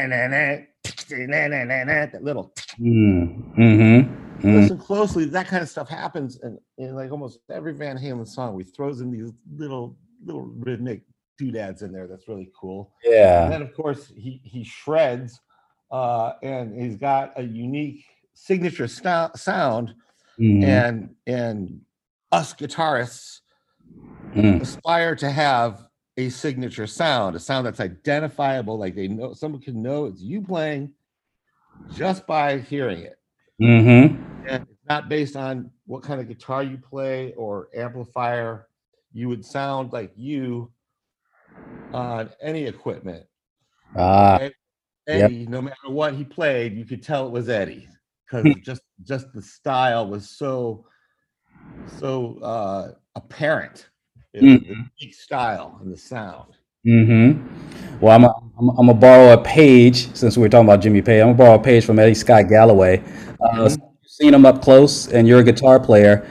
little. Mm, mm-hmm. Mm, Listen closely. That kind of stuff happens in, in like almost every Van Halen song. We throws in these little little rhythmic doodads in there. That's really cool. Yeah. And then of course he he shreds, uh, and he's got a unique signature sta- sound. Mhm. And and us guitarists Mm. aspire to have a signature sound, a sound that's identifiable, like they know someone can know it's you playing just by hearing it. Mm-hmm. And it's not based on what kind of guitar you play or amplifier. You would sound like you on any equipment. Ah, Ed- yep. Eddie, no matter what he played, you could tell it was Eddie because just just the style was so so uh apparent. It was the unique style and the sound. Mm-hmm. Well, I'm I'm, I'm gonna borrow a page since we were talking about Jimmy Page. I'm gonna borrow a page from Eddie Scott Galloway. Uh, Mhm. You've seen him up close, and you're a guitar player.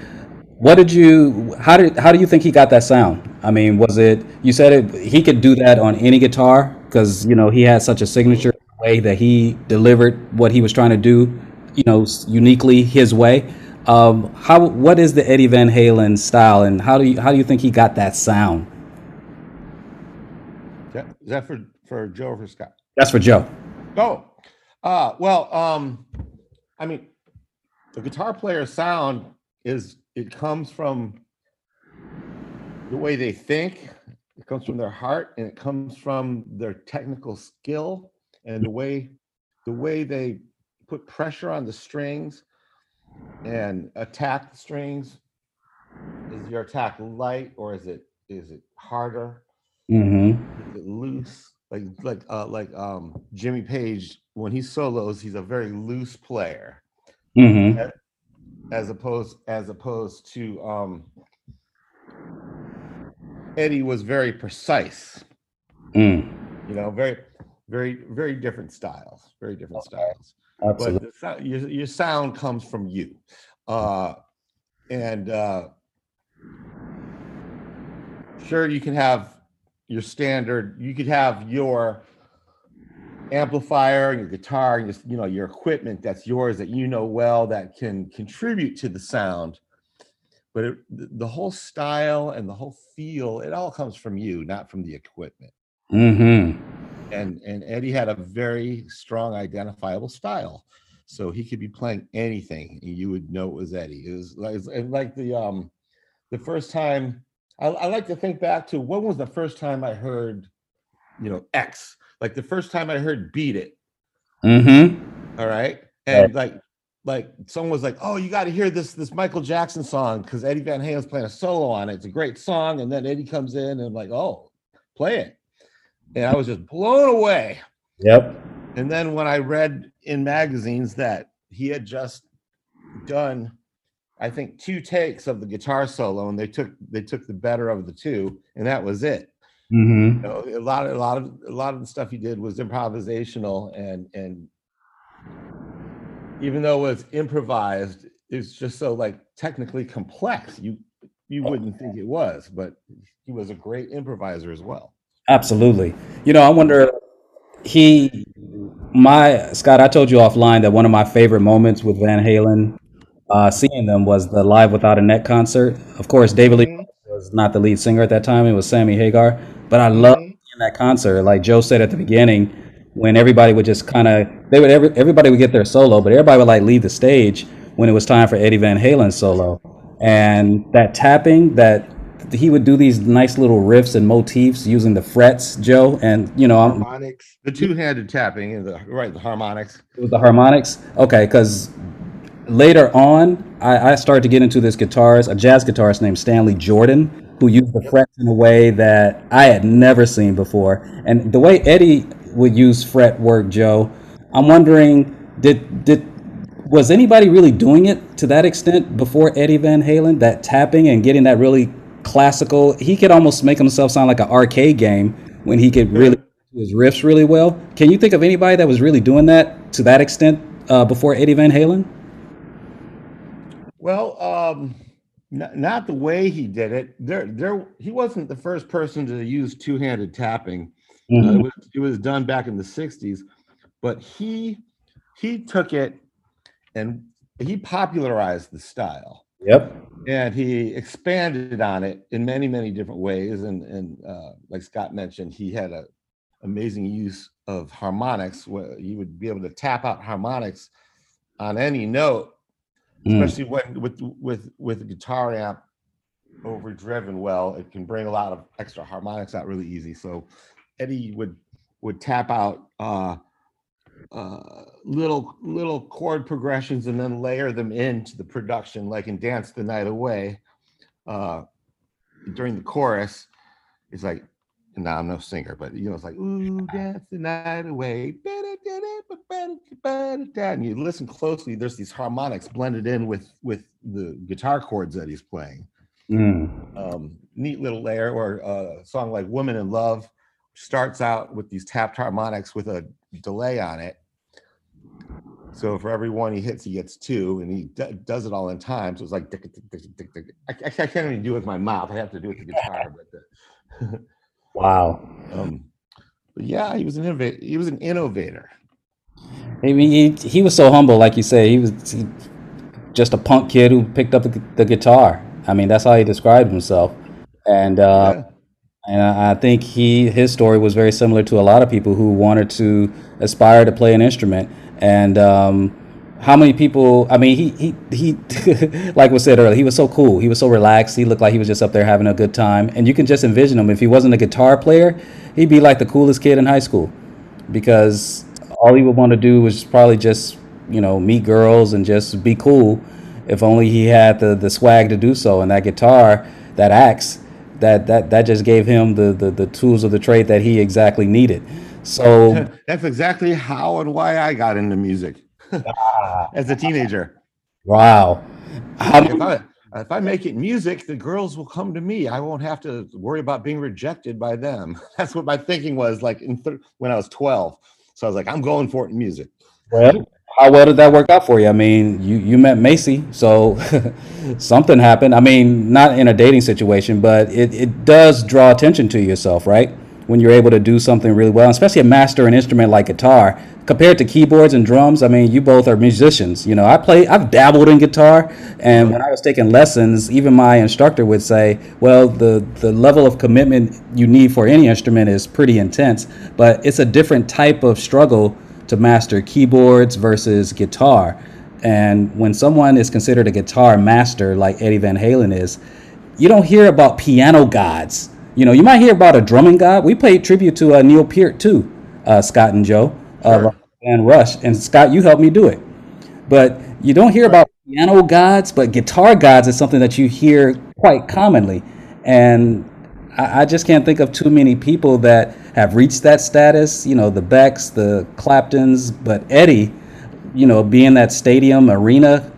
What did you? How did? How do you think he got that sound? I mean, was it? You said it. He could do that on any guitar because you know he had such a signature way that he delivered what he was trying to do. You know, uniquely his way. Um, how? What is the Eddie Van Halen style, and how do you? How do you think he got that sound? Is that, is that for for Joe or for Scott? That's for Joe. Oh, uh, well, um, I mean, the guitar player's sound is it comes from the way they think, it comes from their heart, and it comes from their technical skill and the way the way they put pressure on the strings and attack the strings. Is your attack light or is it is it harder? Mm-hmm. is it loose like like uh like um jimmy page when he solos he's a very loose player Mm-hmm. as opposed as opposed to um eddie was very precise Mm. you know very very very different styles very different styles Absolutely. but the, your, your sound comes from you uh and uh sure you can have your standard you could have your amplifier and your guitar and just you know your equipment that's yours that you know well that can contribute to the sound but it, the the whole style and the whole feel it all comes from you not from the equipment Mm-hmm. And and Eddie had a very strong identifiable style. So he could be playing anything and you would know it was Eddie. It was like, it's like the um the first time I, I like to think back to when was the first time I heard, you know, X. Like the first time I heard Beat It. Mm-hmm. All right. And like like someone was like, Oh, you got to hear this this Michael Jackson song because Eddie Van Halen's playing a solo on it. It's a great song. And then Eddie comes in and I'm like, oh, play it. And I was just blown away. Yep. And then when I read in magazines that he had just done, I think two takes of the guitar solo, and they took they took the better of the two, and that was it. Mm-hmm. You know, a lot of a lot of a lot of the stuff he did was improvisational, and and even though it was improvised, it's just so like technically complex. You you wouldn't think it was, but he was a great improviser as well. Absolutely. You know, I wonder he my Scott, I told you offline that one of my favorite moments with Van Halen, uh, seeing them was the Live Without a Net concert. Of course, David Lee Mhm. was not the lead singer at that time; it was Sammy Hagar. But I loved Mhm. that concert. Like Joe said at the beginning, when everybody would just kind of they would every, everybody would get their solo, but everybody would like leave the stage when it was time for Eddie Van Halen's solo, and that tapping that. He would do these nice little riffs and motifs using the frets, Joe, and you know, I'm, The two-handed tapping and the right, the harmonics. with the harmonics. Okay, because later on, I, I started to get into this guitarist, a jazz guitarist named Stanley Jordan, who used the frets in a way that I had never seen before. And the way Eddie would use fret work, Joe, I'm wondering, did did was anybody really doing it to that extent before Eddie Van Halen? That tapping and getting that really classical. He could almost make himself sound like an arcade game when he could really do his riffs really well. Can you think of anybody that was really doing that to that extent uh, before Eddie Van Halen? Well, um, not, not the way he did it. There, there, he wasn't the first person to use two-handed tapping. Uh, Mhm. it, was, it was done back in the '60s, but he he took it and he popularized the style Yep. and he expanded on it in many many different ways. And and uh, like Scott mentioned, he had a amazing use of harmonics. Where you would be able to tap out harmonics on any note Mm. especially when with with with a guitar amp overdriven well it can bring a lot of extra harmonics out really easy so eddie would would tap out uh uh little little chord progressions and then layer them into the production like in dance the night away uh during the chorus it's like no i'm no singer but you know it's like ooh (laughs) dance the night away and you listen closely there's these harmonics blended in with with the guitar chords that he's playing Mm. um, neat little layer or a song like woman in love starts out with these tapped harmonics with a delay on it so for every one he hits he gets two and he d- does it all in time so it's like tick, tick, tick, tick, tick. I, I can't even do it with my mouth i have to do it with the (laughs) guitar but the, Wow. (laughs) um, but yeah he was an innovator he was an innovator I mean, he, he was so humble, like you say. He was he, just a punk kid who picked up the, the guitar. I mean, that's how he described himself. And uh, Yeah. And I think he his story was very similar to a lot of people who wanted to aspire to play an instrument. And um, how many people? I mean, he he he, (laughs) like was said earlier, he was so cool. He was so relaxed. He looked like he was just up there having a good time. And you can just envision him if he wasn't a guitar player, he'd be like the coolest kid in high school because all he would want to do was probably just you know meet girls and just be cool if only he had the the swag to do so and that guitar that axe that that that just gave him the the, the tools of the trade that he exactly needed so (laughs) that's exactly how and why i got into music (laughs) as a teenager wow if I if I make it music, the girls will come to me. I won't have to worry about being rejected by them. (laughs) That's what my thinking was like in th- when I was 12. So I was like, I'm going for it in music. well how well did that work out for you? I mean you you met macy so (laughs) something happened. I mean not in a dating situation but it, it does draw attention to yourself right? When you're able to do something really well especially a master an instrument like guitar. Compared to keyboards and drums i mean you both are musicians. You know i play i've dabbled in guitar and when i was taking lessons even my instructor would say well the the level of commitment you need for any instrument is pretty intense but it's a different type of struggle to master keyboards versus guitar. And when someone is considered a guitar master like Eddie Van Halen is, you don't hear about piano gods. You know, you might hear about a drumming god. We played tribute to uh, Neil Peart too, uh, Scott and Joe, uh, and Rush. And Scott, you helped me do it. But you don't hear about piano gods, but guitar gods is something that you hear quite commonly. And I, I just can't think of too many people that have reached that status. You know, the Becks, the Claptons, but Eddie, you know, being that stadium arena,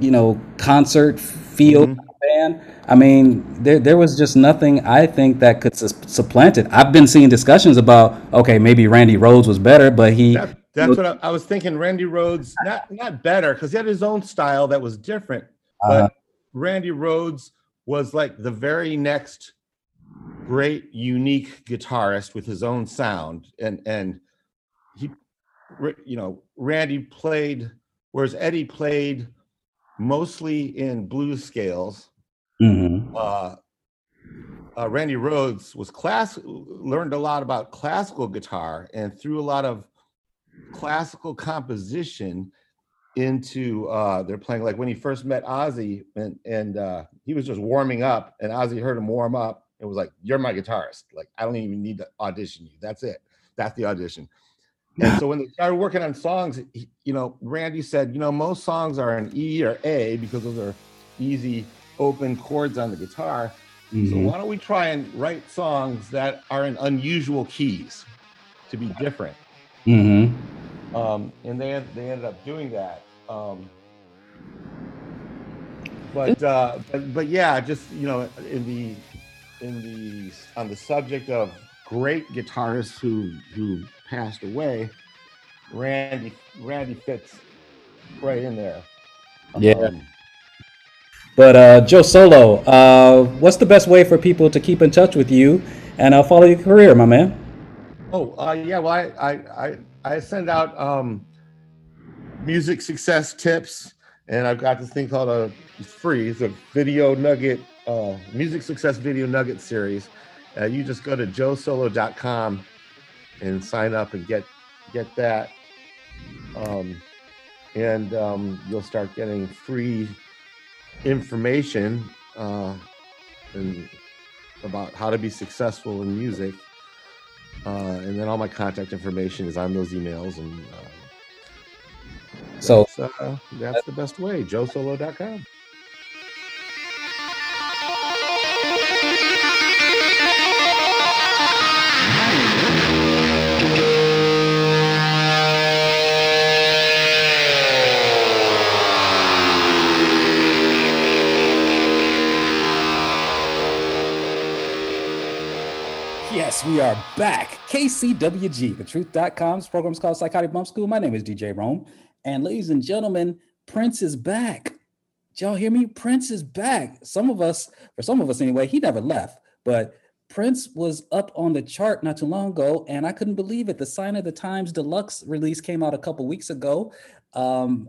you know, concert field mm-hmm. band. I mean, there there was just nothing I think that could sus- supplant it. I've been seeing discussions about okay, maybe Randy Rhoads was better, but he That, that's what I, I was thinking. Randy Rhoads, (laughs) not not better, because he had his own style that was different. But uh-huh. Randy Rhoads was like the very next great, unique guitarist with his own sound, and and he you know, Randy played, whereas Eddie played mostly in blues scales. Mm-hmm. Uh, uh, Randy Rhoads was class learned a lot about classical guitar and threw a lot of classical composition into uh they're playing like when he first met Ozzy and and uh he was just warming up and Ozzy heard him warm up and was like you're my guitarist like I don't even need to audition you that's it that's the audition and so when they started working on songs he- you know Randy said you know most songs are an E or A because those are easy open chords on the guitar so Mhm. why don't we try and write songs that are in unusual keys to be different Mhm. um, and they they ended up doing that. Um, but, uh, but but yeah, just you know, in the in the on the subject of great guitarists who who passed away, Randy Randy fits right in there. Yeah. Um, But uh, Joe Solo, uh, what's the best way for people to keep in touch with you and uh, follow your career, my man? Oh, uh, yeah. Well, I, I, I, I send out um, music success tips, and I've got this thing called a it's free. It's a video nugget, uh, music success video nugget series. Uh, you just go to joesolo.com and sign up and get get that, um, and um, you'll start getting free information uh, and about how to be successful in music. Uh, and then all my contact information is on those emails, and uh, So that's, uh, that's the best way. JoeSolo.com. We are back. KCWG, the truth.com's program's called Psychotic Bump School. My name is DJ Rome. And ladies and gentlemen, Prince is back. Did y'all hear me? Prince is back. Some of us, for some of us anyway, he never left, but Prince was up on the chart not too long ago, and I couldn't believe it. The Sign of the Times deluxe release came out a couple weeks ago. Um,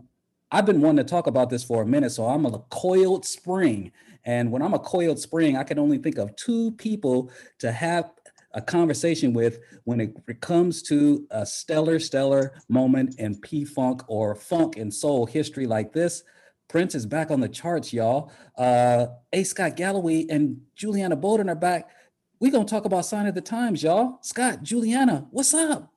I've been wanting to talk about this for a minute, so I'm a coiled spring. And when I'm a coiled spring, I can only think of two people to have a conversation with when it comes to a stellar, stellar moment in P Funk or funk and soul history like this. Prince is back on the charts, y'all. Uh, A. Scott Galloway and Juliana Bolden are back. We're gonna talk about Sign O' The Times, y'all. Scott, Juliana, what's up?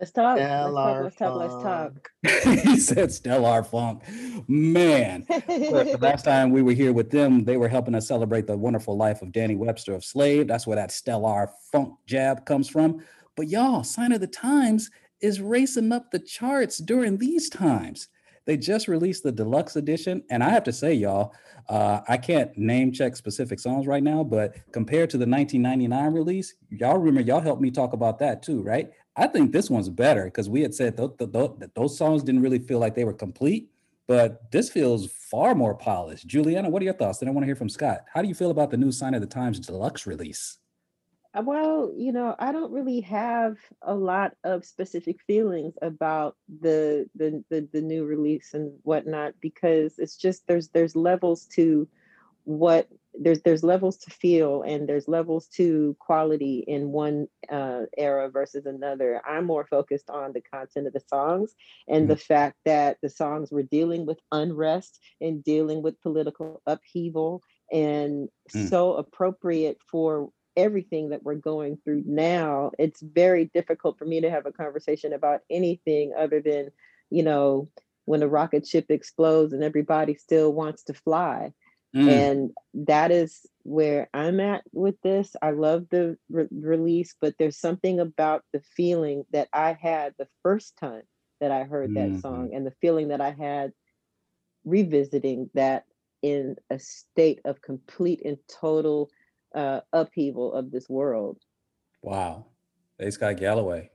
Let's talk. Stellar Let's talk. Let's talk. (laughs) he said Stellar Funk. Man, the last time we were here with them, they were helping us celebrate the wonderful life of Danny Webster of Slave. That's where that stellar funk jab comes from. But y'all, Sign O' The Times is racing up the charts during these times. They just released the deluxe edition, and I have to say, y'all, uh, I can't name check specific songs right now, but compared to the 1999 release, y'all remember y'all helped me talk about that too, right? I think this one's better because we had said th- th- th- that those songs didn't really feel like they were complete, but this feels far more polished. Juliana, what are your thoughts? Then I want to hear from Scott. How do you feel about the new Sign O' The Times deluxe release? Uh, Well, you know, I don't really have a lot of specific feelings about the the the, the new release and whatnot because it's just there's there's levels to what there's there's levels to feel and there's levels to quality in one uh, era versus another. I'm more focused on the content of the songs and the fact that the songs were dealing with unrest and dealing with political upheaval and Mm. so appropriate for everything that we're going through now. It's very difficult for me to have a conversation about anything other than, you know, when a rocket ship explodes and everybody still wants to fly Mm, and that is where i'm at with this i love the re- release but there's something about the feeling that i had the first time that i heard that Mhm. song and the feeling that i had revisiting that in a state of complete and total uh, upheaval of this world wow. A. Scott Galloway.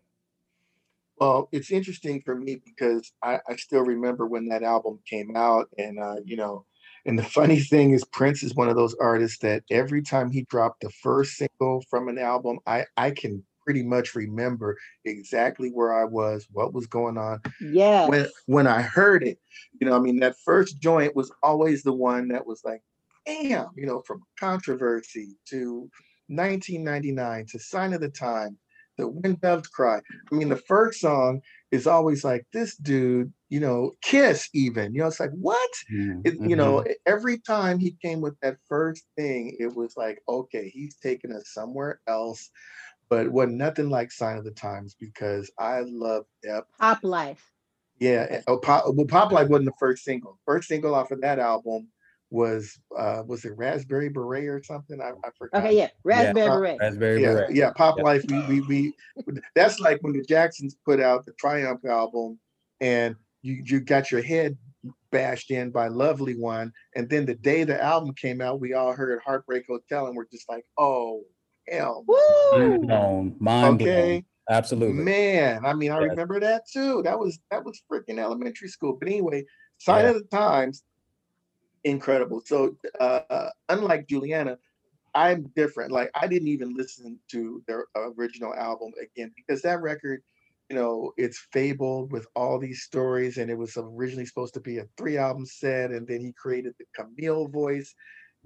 Well, it's interesting for me because I, I still remember when that album came out, and uh, you know, and the funny thing is, Prince is one of those artists that every time he dropped the first single from an album, I I can pretty much remember exactly where I was, what was going on Yeah. when when I heard it. You know, I mean, that first joint was always the one that was like, damn, you know, from controversy to 1999 to Sign of the Time, the When Doves Cry. I mean, the first song is always like this dude, you know, Kiss even. You know, it's like what? Mm, It, you know, mhm. e- every time he came with that first thing, it was like, okay, he's taking us somewhere else. But it wasn't nothing like Sign O' The Times because I love Depp. Pop life. Yeah, oh, Pop, well, Pop Life wasn't the first single. First single off of that album was uh was it Raspberry Beret or something? I, I forgot. Okay, yeah. Raspberry Uh, Beret. Raspberry Yeah, Beret. yeah, Pop Yep. Life. We, we we that's like when the Jacksons put out the Triumph album, and you you got your head bashed in by Lovely One, and then the day the album came out, we all heard Heartbreak Hotel, and we're just like, oh hell, no." Woo! Mind blown. Mind okay. blown. Absolutely. Man, I mean, I Yes. remember that too. That was that was freaking elementary school. But anyway, Sign Yeah. of the Times, incredible. So uh unlike Juliana, I'm different. Like I didn't even listen to their original album again because that record, you know, it's fabled with all these stories, and it was originally supposed to be a three album set, and then he created the Camille voice,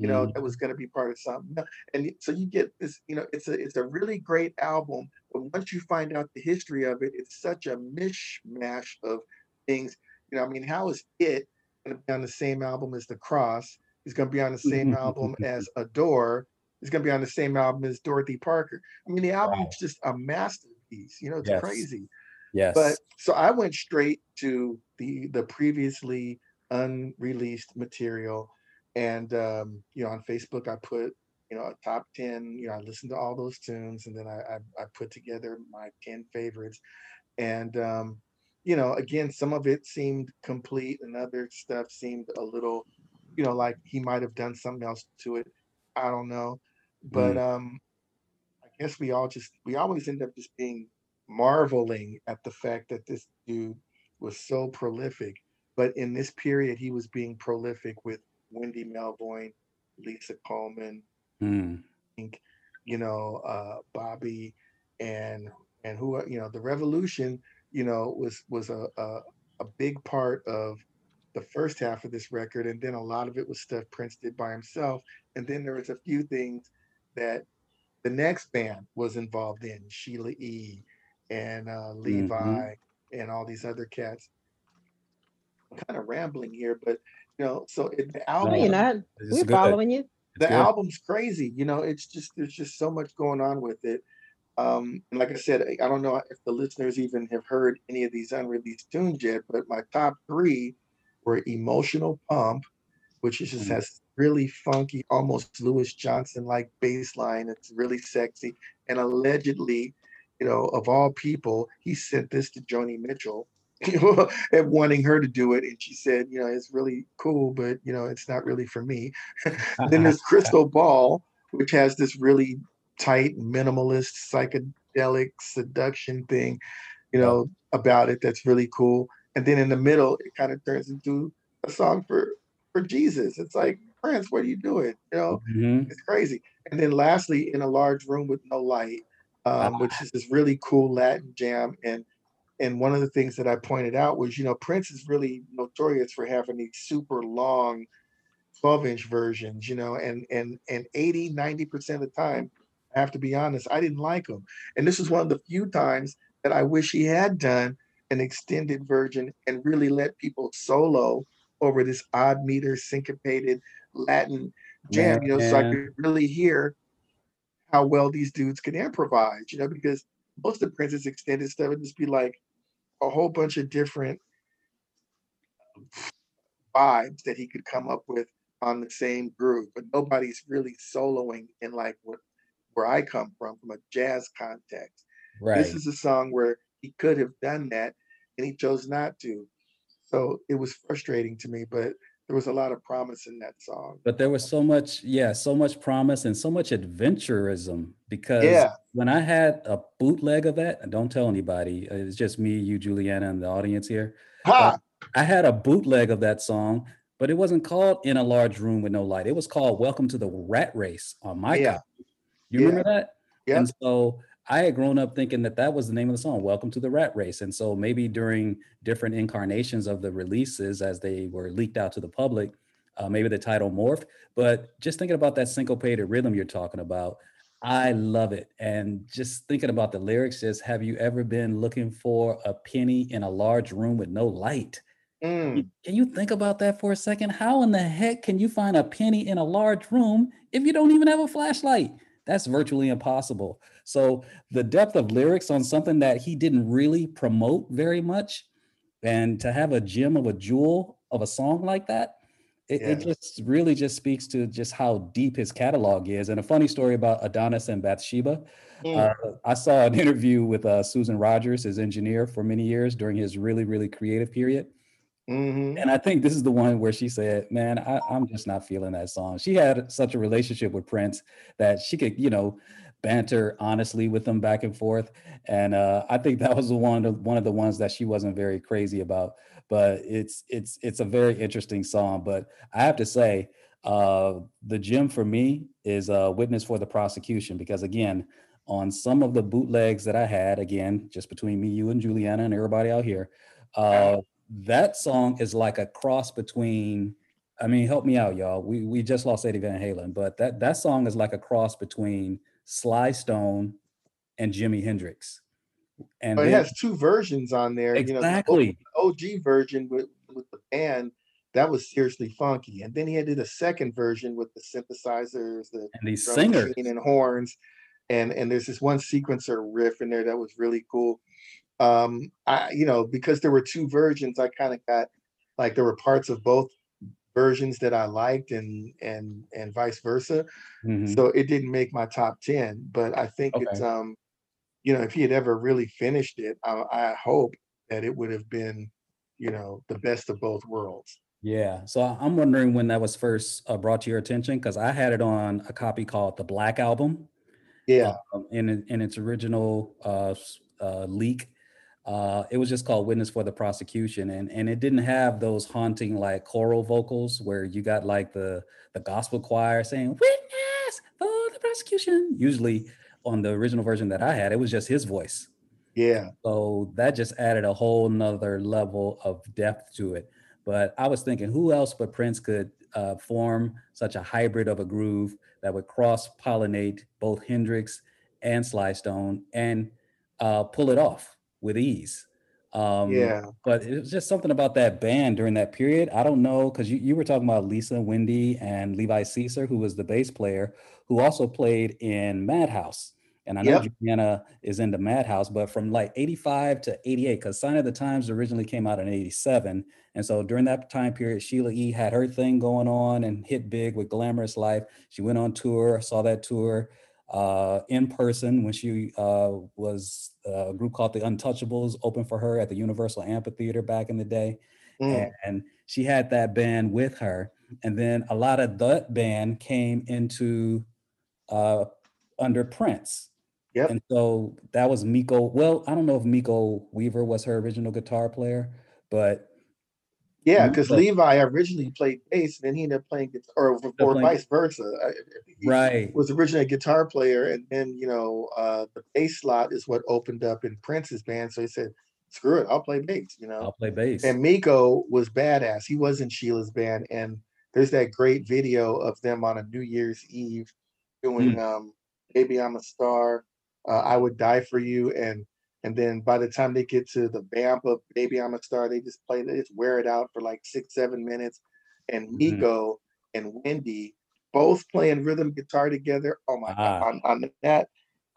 you know, Mhm. that was going to be part of something. And so you get this, you know, it's a it's a really great album, but once you find out the history of it, it's such a mishmash of things. You know, I mean, how is it going to be on the same album as The Cross? It's going to be on the same album (laughs) as Adore. It's going to be on the same album as Dorothy Parker. I mean, the album's just a masterpiece. You know, it's Yes. crazy. Yes. But so I went straight to the the previously unreleased material, and um, you know, on Facebook I put you know a top ten. You know, I listened to all those tunes, and then I I, I put together my ten favorites, and um, you know, again, some of it seemed complete, and other stuff seemed a little, you know, like he might have done something else to it. I don't know, but um, I guess we all just we always end up just being marveling at the fact that this dude was so prolific. But in this period, he was being prolific with Wendy Melvoin, Lisa Coleman, Mm. you know, uh, Bobby, and and who you know the Revolution, you know, was was a, a a big part of the first half of this record, and then a lot of it was stuff Prince did by himself, and then there was a few things that the next band was involved in, Sheila E. and uh, Levi, and all these other cats. I'm kind of rambling here, but you know, so it, the No, album you're not. We're good. following you. the good. album's crazy. You know, it's just there's just so much going on with it. Um, and like I said, I don't know if the listeners even have heard any of these unreleased tunes yet, but my top three were "Emotional Pump," which is just Mm. has really funky, almost Louis Johnson like bass line. It's really sexy, and allegedly, you know, of all people, he sent this to Joni Mitchell. You know, and wanting her to do it, and she said, you know, it's really cool, but you know, it's not really for me. (laughs) then there's (laughs) Crystal Ball, which has this really tight, minimalist, psychedelic seduction thing, you know, about it that's really cool. And then in the middle, it kind of turns into a song for for Jesus. It's like, Prince, what are you doing? You know, Mhm. it's crazy. And then lastly, in a large room with no light, um, which is this really cool Latin jam. And and one of the things that I pointed out was, you know, Prince is really notorious for having these super long 12 inch versions, you know, and and and 80, 90% of the time, I have to be honest, I didn't like him. And this is one of the few times that I wish he had done an extended version and really let people solo over this odd meter syncopated Latin jam, you know, so I could really hear how well these dudes could improvise, you know, because most of Prince's extended stuff would just be like a whole bunch of different vibes that he could come up with on the same groove, but nobody's really soloing in like what where I come from from a jazz context. Right. This is a song where he could have done that and he chose not to. So it was frustrating to me, but there was a lot of promise in that song. but there was so much, yeah, so much promise and so much adventurism because Yeah. when I had a bootleg of that, don't tell anybody, uh, it's just me, you, Juliana, and the audience here. Ha! I had a bootleg of that song, but it wasn't called In a Large Room with No Light. It was called Welcome to the Rat Race on my Yeah. copy. You remember that? Yeah. And so I had grown up thinking that that was the name of the song, Welcome to the Rat Race. And so maybe during different incarnations of the releases as they were leaked out to the public, uh, maybe the title morphed. But just thinking about that syncopated rhythm you're talking about, I love it. And just thinking about the lyrics, just have you ever been looking for a penny in a large room with no light? Mm. Can you think about that for a second? How in the heck can you find a penny in a large room if you don't even have a flashlight? That's virtually impossible. So the depth of lyrics on something that he didn't really promote very much, and to have a gem of a jewel of a song like that, it, it just really just speaks to just how deep his catalog is. And a funny story about Adonis and Bathsheba. Mm. Uh, I saw an interview with uh, Susan Rogers, his engineer for many years during his really, really creative period. Hmm And I think this is the one where she said, "Man, I, I'm just not feeling that song." She had such a relationship with Prince that she could, you know, banter honestly with him back and forth. And uh, I think that was the one of one of the ones that she wasn't very crazy about. But it's it's it's a very interesting song. But I have to say, uh, the gem for me is uh, "Witness for the Prosecution" because again, on some of the bootlegs that I had, again, just between me, you, and Juliana, and everybody out here. Uh, that song is like a cross between I mean, help me out, y'all. We we just lost Eddie Van Halen, but that that song is like a cross between Sly Stone and Jimi Hendrix. And But it then- has two versions on there. You know, the exactly. OG version with, with the band, that was seriously funky. And then he did a second version with the synthesizers, the and these singers. and horns. And and there's this one sequencer riff in there that was really cool. Um, I you know, because there were two versions, I kind of got like there were parts of both versions that I liked and and and vice versa. Mhm. So it didn't make my top 10, but I think it's um you know, if he had ever really finished it, I, I hope that it would have been, you know, the best of both worlds. Yeah. So I'm wondering when that was first uh, brought to your attention because I had it on a copy called the Black Album. Yeah. um, in in its original uh, uh, leak. Uh, it was just called "Witness for the Prosecution," and and it didn't have those haunting like choral vocals where you got like the the gospel choir saying "Witness for the prosecution." Usually, on the original version that I had, it was just his voice. Yeah. So that just added a whole nother level of depth to it. But I was thinking, who else but Prince could uh, form such a hybrid of a groove that would cross pollinate both Hendrix and Sly Stone and uh, pull it off with ease? Um, Yeah. But it was just something about that band during that period. I don't know, because you, you were talking about Lisa Wendy and Levi Seacer, who was the bass player, who also played in Madhouse. And I know Yep. Juliana is into Madhouse, but from like 85 to 88, because Sign O' The Times originally came out in 87. And so during that time period, Sheila E. had her thing going on and hit big with Glamorous Life. She went on tour, saw that tour uh, in person when she uh, was uh, a group called the Untouchables open for her at the Universal Amphitheater back in the day. Mm. And she had that band with her. And then a lot of that band came into uh, under Prince. Yep. And so that was Miko. Well, I don't know if Miko Weaver was her original guitar player, but Yeah, because But- Levi originally played bass and then he ended up playing guitar or, or playing- vice versa. He right. was originally a guitar player and then, you know, uh, the bass slot is what opened up in Prince's band. So he said, screw it, I'll play bass, you know. I'll play bass. And Miko was badass. He was in Sheila's band, and there's that great video of them on a New Year's Eve doing Hmm. um "Baby I'm a Star," uh, "I Would Die for You," and and then by the time they get to the vamp of "Baby I'm a Star," they just play, just wear it out for like six, seven minutes. And Mhm. Miko and Wendy both playing rhythm guitar together. Oh my Ah. god! On, on that,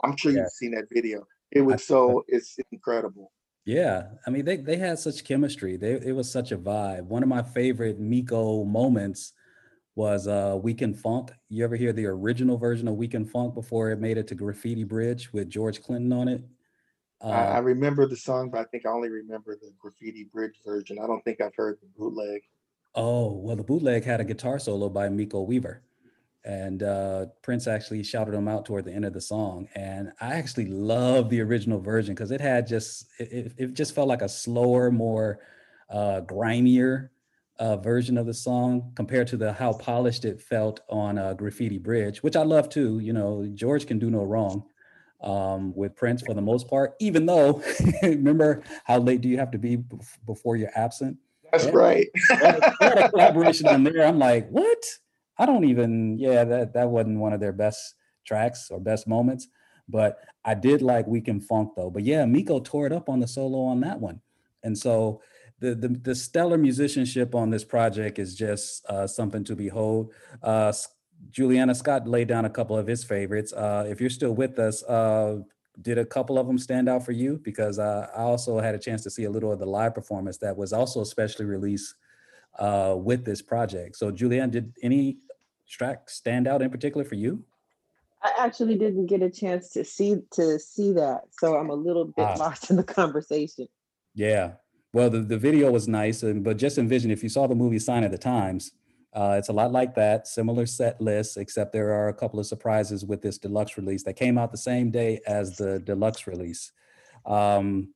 I'm sure Yeah. you've seen that video. It was so it's incredible. Yeah, I mean they they had such chemistry. They it was such a vibe. One of my favorite Miko moments was uh We Can Funk. You ever hear the original version of We Can Funk before it made it to Graffiti Bridge with George Clinton on it? I, I Uh, remember the song, but I think I only remember the graffiti bridge version. I don't think I've heard the bootleg. oh, well the bootleg had a guitar solo by Miko Weaver. And uh, Prince actually shouted him out toward the end of the song. And I actually love the original version because it had just it, it, it just felt like a slower, more uh, grimier uh, version of the song compared to the how polished it felt on uh, Graffiti Bridge, which I love too. You know, George can do no wrong. Um, with Prince for the most part. Even though, (laughs) remember how late do you have to be before you're absent? That's Yeah. right. (laughs) We had a collaboration on there. I'm like, what? I don't even. Yeah, that that wasn't one of their best tracks or best moments. But I did like We Can Funk though. But yeah, Miko tore it up on the solo on that one, and so the the, the stellar musicianship on this project is just uh, something to behold. Uh, Juliana Scott laid down a couple of his favorites. Uh, if you're still with us, uh, did a couple of them stand out for you? Because uh, I also had a chance to see a little of the live performance that was also specially released uh, with this project. So, Julianne, did any track stand out in particular for you? I actually didn't get a chance to see to see that, so I'm a little bit Ah. lost in the conversation. Yeah. Well, the, the video was nice, and but just envision if you saw the movie Sign O' The Times, uh, it's a lot like that, similar set list, except there are a couple of surprises with this deluxe release that came out the same day as the deluxe release. Um,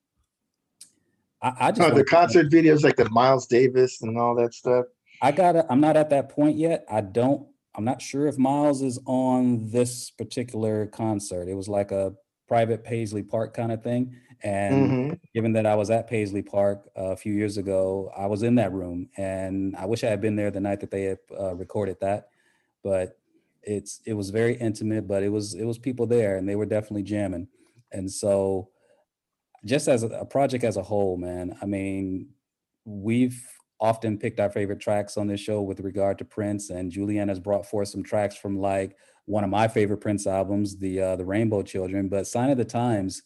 I, I just Oh, the concert videos like the Miles Davis and all that stuff. I got. I'm not at that point yet. I don't. I'm not sure if Miles is on this particular concert. It was like a private Paisley Park kind of thing, and Mhm. given that I was at Paisley Park a few years ago, I was in that room, and I wish I had been there the night that they had uh, recorded that. But it's it was very intimate, but it was it was people there, and they were definitely jamming. And so, just as a, a project as a whole, man, I mean, we've often picked our favorite tracks on this show with regard to Prince, and Julianne has brought forth some tracks from like one of my favorite Prince albums, the uh, the Rainbow Children. But Sign O' The Times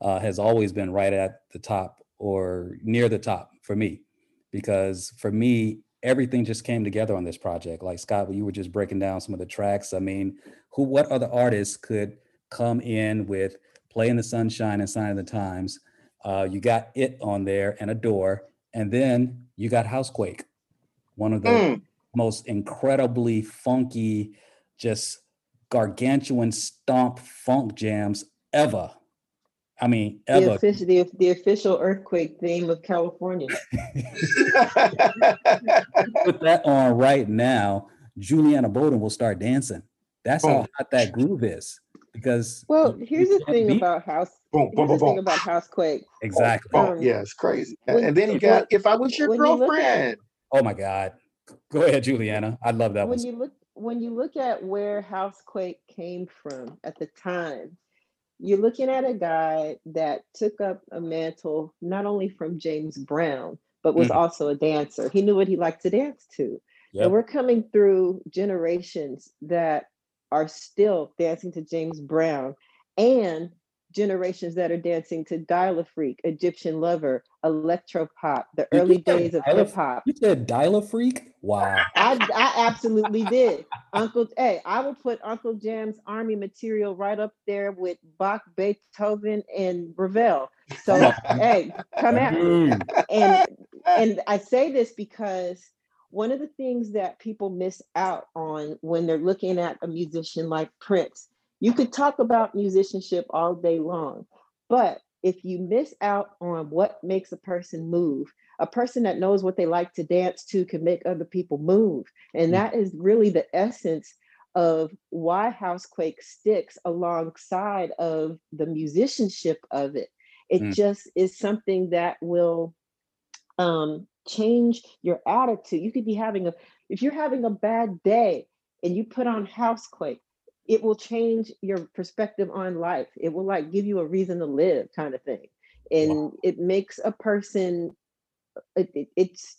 uh, has always been right at the top or near the top for me, because for me everything just came together on this project. Like Scott, you were just breaking down some of the tracks, I mean, who what other artists could come in with "Play in the Sunshine" and "Sign O' The Times"? Uh, you got it on there and Adore, and then you got Housequake, one of the Mm. most incredibly funky, just gargantuan stomp funk jams ever. I mean, The ever. official, the, the official earthquake theme of California. (laughs) (laughs) Put that on right now, Juliana Bolden will start dancing. That's how hot that groove is. Because Well, here's the thing beat- about house. boom, Here's boom, the boom, thing boom. about housequake. exactly. Oh, Um, yeah, it's crazy. when- and then you when- got "If I Was Your when you at- Girlfriend." Oh my God. Go ahead, Juliana. I love that when one. you look when you look at where housequake came from at the time you're looking at a guy that took up a mantle not only from james brown but was Mhm. also a dancer he knew what he liked to dance to Yep. and we're coming through generations that are still dancing to james brown and generations that are dancing to Dial Freak, Egyptian Lover, Electro Pop, the You early days of hip hop. You said dial a freak? Wow. I, I absolutely did. Uncle, hey, I will put Uncle Jam's Army material right up there with Bach, Beethoven, and Ravel. So, hey, come at me. Mm. And and I say this because one of the things that people miss out on when they're looking at a musician like Prince, you could talk about musicianship all day long, but if you miss out on what makes a person move, a person that knows what they like to dance to can make other people move. And Mm. that is really the essence of why Housequake sticks alongside of the musicianship of it. It Mm. just is something that will um, change your attitude. You could be having a, if you're having a bad day and you put on Housequake, it will change your perspective on life. It will like give you a reason to live, kind of thing. And it makes a person, it, it- it's,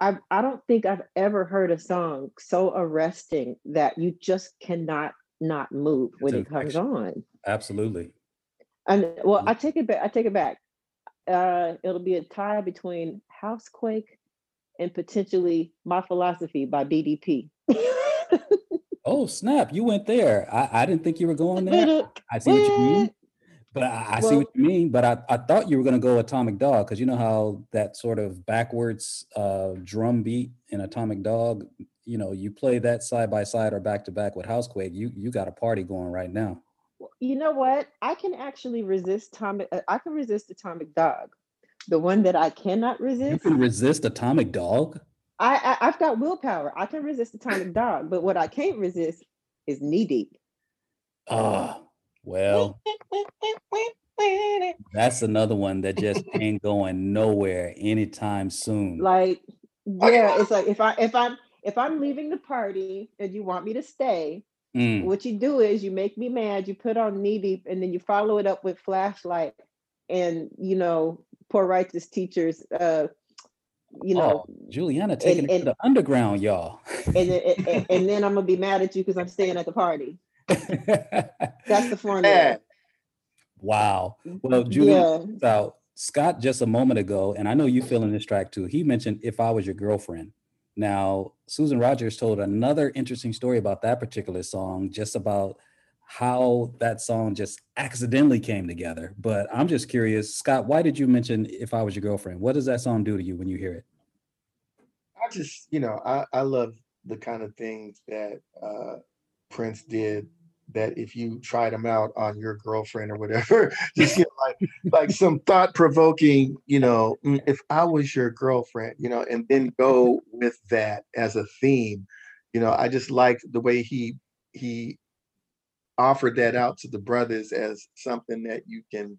I, I don't think I've ever heard a song so arresting that you just cannot not move when It's it comes infection. on. Absolutely. And well, Mm. I take it back. I take it back. Uh, it'll be a tie between Housequake and potentially My Philosophy by BDP. (laughs) Oh, snap. You went there. I, I didn't think you were going there. I see what you mean. But I, I see what you mean. But I, I thought you were going to go Atomic Dog because you know how that sort of backwards uh, drum beat in Atomic Dog, you know, you play that side by side or back to back with Housequake, you you got a party going right now. You know what? I can actually resist Atomic. uh, I can resist Atomic Dog. The one that I cannot resist. You can resist Atomic Dog. I, I I've got willpower. I can resist Atomic Dog, but what I can't resist is Knee Deep. Ah, Well, (laughs) that's another one that just ain't going nowhere anytime soon. Like, yeah, it's like if I if I'm if I'm leaving the party and you want me to stay, Mm, what you do is you make me mad, you put on knee deep, and then you follow it up with flashlight and you know, poor righteous teachers, uh, you know, oh, Juliana taking it and- to the underground, y'all. and, then- and, and- and then I'm gonna be mad at you because I'm staying at the party. (laughs) That's the formula. Yeah. wow. Well, Juliana, Yeah. so Scott just a moment ago, and I know you feeling this track too. He mentioned "If I Was Your Girlfriend." Now, Susan Rogers told another interesting story about that particular song, just about how that song just accidentally came together. But I'm just curious, Scott, why did you mention "If I Was Your Girlfriend"? What does that song do to you when you hear it? I just, you know, I, I love the kind of things that uh, Prince did. That if you tried them out on your girlfriend or whatever, (laughs) just get like like some thought provoking, you know, "Mm, if I was your girlfriend, you know, and then go (laughs) with that as a theme. You know, I just like the way he he offered that out to the brothers as something that you can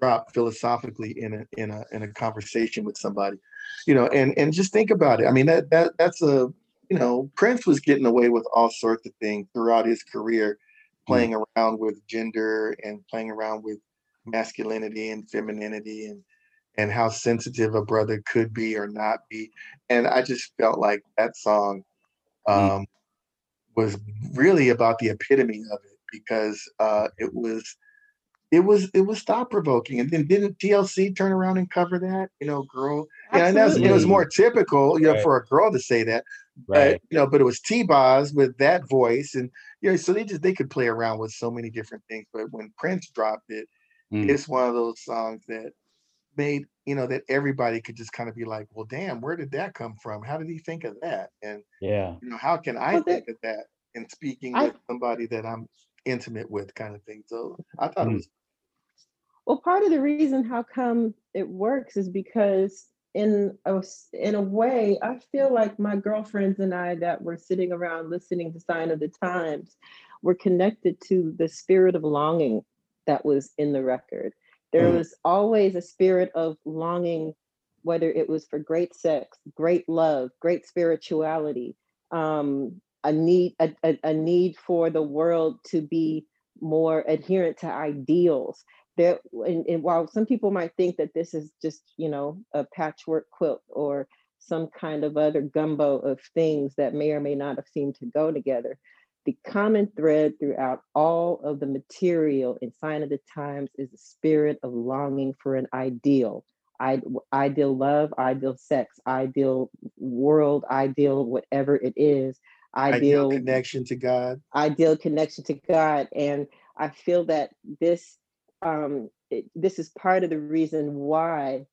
drop philosophically in a in a in a conversation with somebody you know and and just think about it. I mean that that that's a you know prince was getting away with all sorts of things throughout his career playing around with gender and playing around with masculinity and femininity and and how sensitive a brother could be or not be. And i just felt like that song um was really about the epitome of it because uh it was it was it was thought provoking and then didn't TLC turn around and cover that you know girl yeah, and that's, it was more typical you know Right. for a girl to say that but you know but it was T-Boz with that voice and you know so they just they could play around with so many different things but when Prince dropped it Mm. it's one of those songs that made you know that everybody could just kind of be like well damn where did that come from how did he think of that and Yeah. you know how can I Well, think of that in speaking I- with somebody that I'm intimate with kind of thing so I thought it Mm. was Well, part of the reason how come it works is because in a s- in a way, I feel like my girlfriends and I that were sitting around listening to Sign O' The Times were connected to the spirit of longing that was in the record. There Mm. was always a spirit of longing, whether it was for great sex, great love, great spirituality, um, a need a, a, a need for the world to be more adherent to ideals there and, and while some people might think that this is just you know a patchwork quilt or some kind of other gumbo of things that may or may not have seemed to go together the common thread throughout all of the material in sign of the times is the spirit of longing for an ideal ideal love ideal sex ideal world ideal whatever it is ideal ideal connection to God ideal connection to God. And I feel that this um, it, this is part of the reason why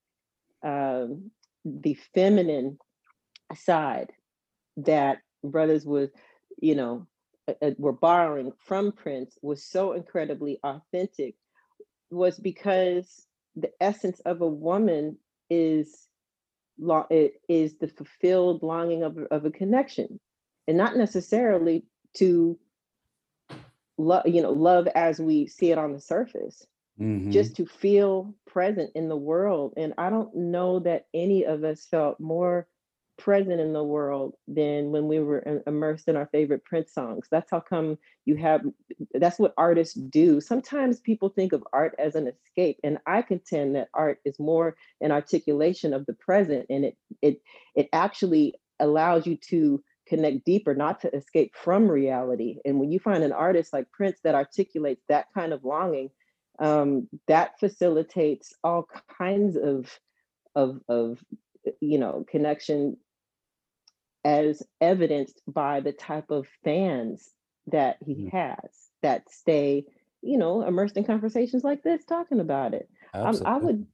um, the feminine side that brothers would, you know, uh, uh, were borrowing from Prince was so incredibly authentic was because the essence of a woman is lo- it is the fulfilled longing of, of a connection and not necessarily to love you know love as we see it on the surface Mhm. just to feel present in the world and i don't know that any of us felt more present in the world than when we were immersed in our favorite prince songs. That's how come you have that's what artists do. Sometimes people think of art as an escape and i contend that art is more an articulation of the present and it it it actually allows you to connect deeper not to escape from reality. And when you find an artist like prince that articulates that kind of longing um, that facilitates all kinds of of of you know connection as evidenced by the type of fans that he Mhm. has that stay you know immersed in conversations like this talking about it um, i would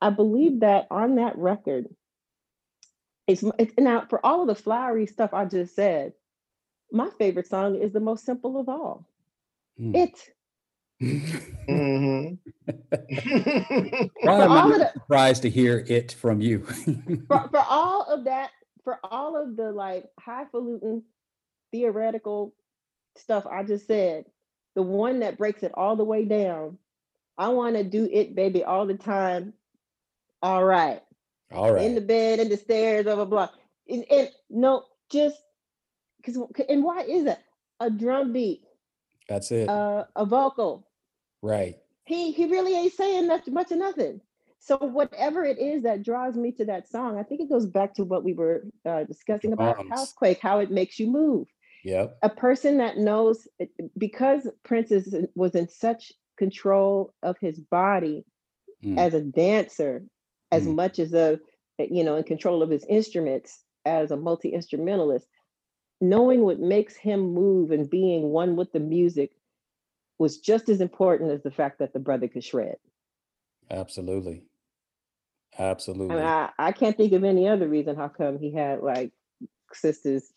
i believe that on that record it's, it's now for all of the flowery stuff i just said my favorite song is the most simple of all Mm. it (laughs) Mhm. Why For am I all of not surprised to hear it from you? (laughs) for, for all of that, for all of the like highfalutin theoretical stuff I just said, the one that breaks it all the way down. I want to do it, baby, all the time. All right. All right. In the bed, in the stairs, blah, blah, blah. And, and no, just because, and why is it? A drum beat, That's it. uh, a vocal. right. He he really ain't saying much, much of nothing. So whatever it is that draws me to that song, I think it goes back to what we were uh, discussing about Housequake, how it makes you move. Yep. a person that knows because Prince is, was in such control of his body Mm. as a dancer, as Mm. much as a you know in control of his instruments as a multi instrumentalist, knowing what makes him move and being one with the music was just as important as the fact that the brother could shred. Absolutely. Absolutely. mean, I, I can't think of any other reason how come he had like sisters,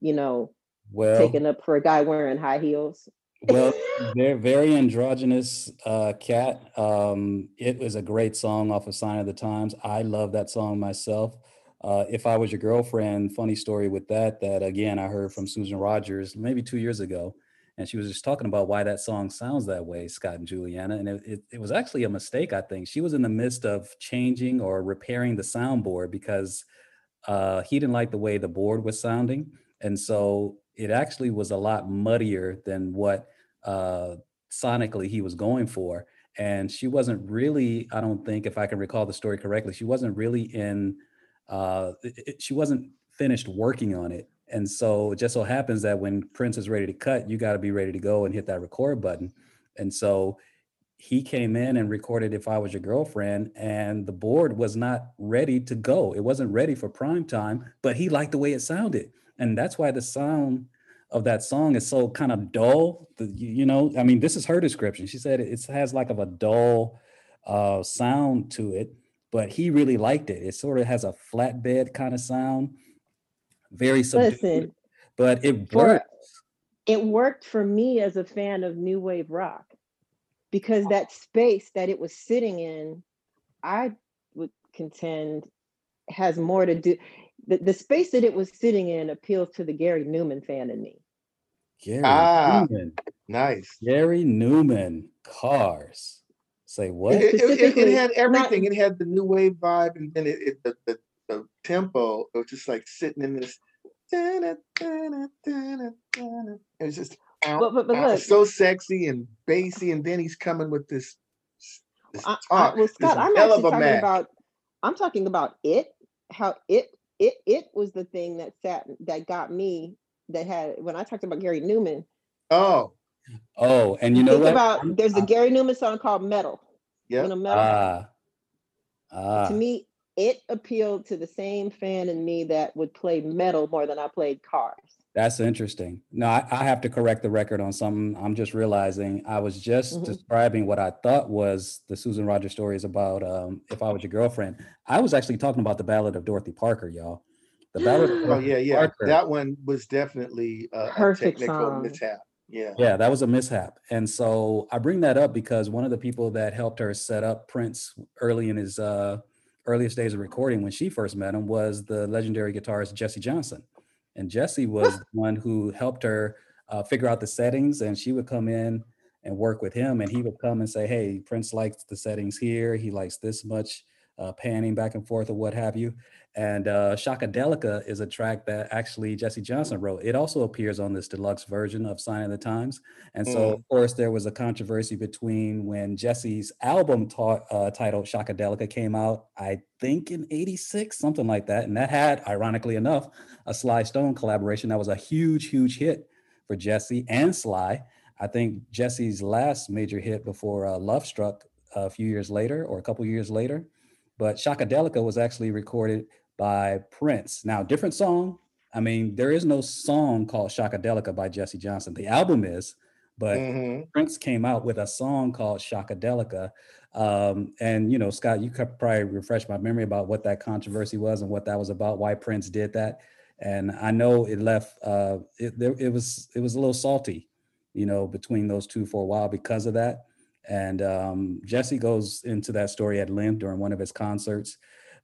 you know, well, taken up for a guy wearing high heels. well, (laughs) they're very androgynous uh, cat. Um, it was a great song off of Sign O' The Times. I love that song myself. Uh, if I was your girlfriend, funny story with that. That again, I heard from Susan Rogers maybe two years ago, and she was just talking about why that song sounds that way, Scott and Juliana. And it, it, it was actually a mistake. I think she was in the midst of changing or repairing the soundboard because uh, he didn't like the way the board was sounding, and so it actually was a lot muddier than what uh, sonically he was going for. And she wasn't really, I don't think, if I can recall the story correctly, she wasn't really in, uh, it- she wasn't finished working on it. And so it just so happens that when Prince is ready to cut, you got to be ready to go and hit that record button. And so he came in and recorded If I Was Your Girlfriend, and the board was not ready to go. It wasn't ready for prime time, but he liked the way it sounded. And that's why the sound of that song is so kind of dull. The, you know, I mean, this is her description. She said it has like of a dull uh, sound to it, but he really liked it. It sort of has a flatbed kind of sound, very subdued, Listen, but it for- works. it worked for me as a fan of new wave rock because that space that it was sitting in i would contend has more to do the, the space that it was sitting in appeals to the gary numan fan in me Gary Ah. Numan. Nice. Gary Numan, Cars. Say what? It, it- it- it Specifically, had not- everything. It had the new wave vibe, and then it, it the, the the tempo. It was just like sitting in this. It was just But- but- but uh, look. so sexy and bassy, and then he's coming with this. this I, I, talk, well this scott i'm hell actually of a talking match. about i'm talking about it how it it it was the thing that sat that got me that had when i talked about gary numan Oh, Oh, and you know think what? about there's a gary numan song called metal yeah. you know metal Ah, ah, to me, it appealed to the same fan in me that would play metal more than I played cars. that's interesting. No, I, I have to correct the record on something. I'm just realizing I was just Mhm. describing what I thought was the Susan Rogers stories about um, if I was your girlfriend. I was actually talking about the Ballad of Dorothy Parker, y'all. The Ballad of (gasps) Oh yeah, yeah. Parker. That one was definitely a, a technical song. mishap. Yeah. Yeah, that was a mishap. And so I bring that up because one of the people that helped her set up Prince early in his uh, earliest days of recording when she first met him was the legendary guitarist Jesse Johnson. And Jesse was the one who helped her uh, figure out the settings, and she would come in and work with him. And he would come and say, Hey, Prince likes the settings here. He likes this much uh, panning back and forth or what have you. And uh, Shockadelica is a track that actually Jesse Johnson wrote. It also appears on this deluxe version of Sign O' The Times. And so, Mm. of course, there was a controversy between when Jesse's album uh, titled Shockadelica came out, I think in 86, something like that. And that had, ironically enough, a Sly Stone collaboration. That was a huge, huge hit for Jesse and Sly. I think Jesse's last major hit before uh, Love Struck a few years later or a couple years later. But Shockadelica was actually recorded by Prince. Now, different song. I mean, there is no song called Shockadelica by Jesse Johnson. The album is, but Mhm. Prince came out with a song called Shockadelica. Um, and you know, Scott, you could probably refresh my memory about what that controversy was and what that was about, why Prince did that. And I know it left uh it there it was it was a little salty, you know, between those two for a while because of that. And um Jesse goes into that story at length during one of his concerts.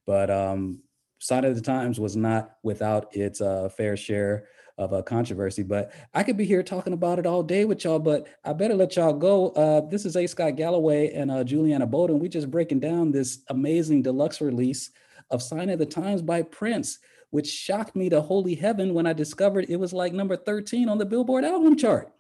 But um Sign O' The Times was not without its uh, fair share of a controversy. But I could be here talking about it all day with y'all, but I better let y'all go. Uh, this is A. Scott Galloway and uh, Juliana Bolden. We just breaking down this amazing deluxe release of Sign O' The Times by Prince, which shocked me to holy heaven when I discovered it was like number 13 on the Billboard album chart.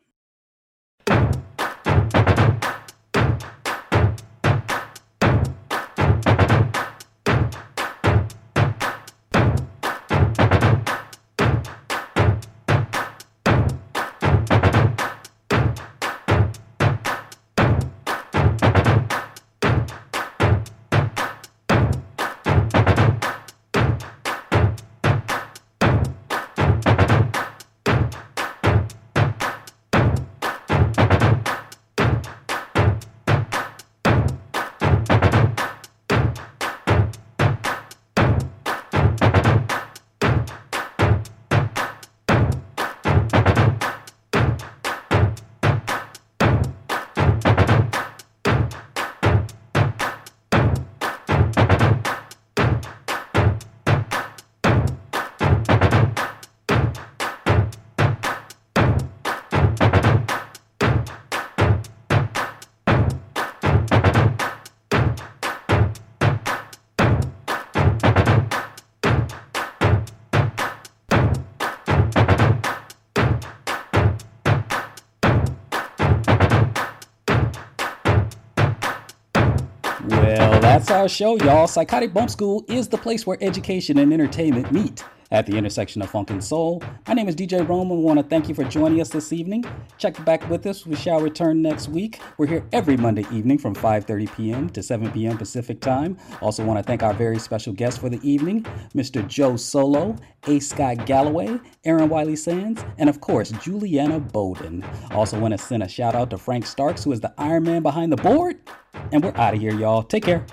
That's our show, y'all. Psychotic Bump School is the place where education and entertainment meet at the intersection of funk and soul. My name is DJ Rome and we want to thank you for joining us this evening. Check back with us. We shall return next week. We're here every Monday evening from 5:30 p.m. to 7 p.m. Pacific time. Also want to thank our very special guest for the evening, Mr. Joe Solo, A. Scott Galloway, Erin Wiley Sands, and of course, Juliana Bolden. Also want to send a shout out to Frank Starks, who is the Iron Man behind the board. And we're out of here, y'all. Take care.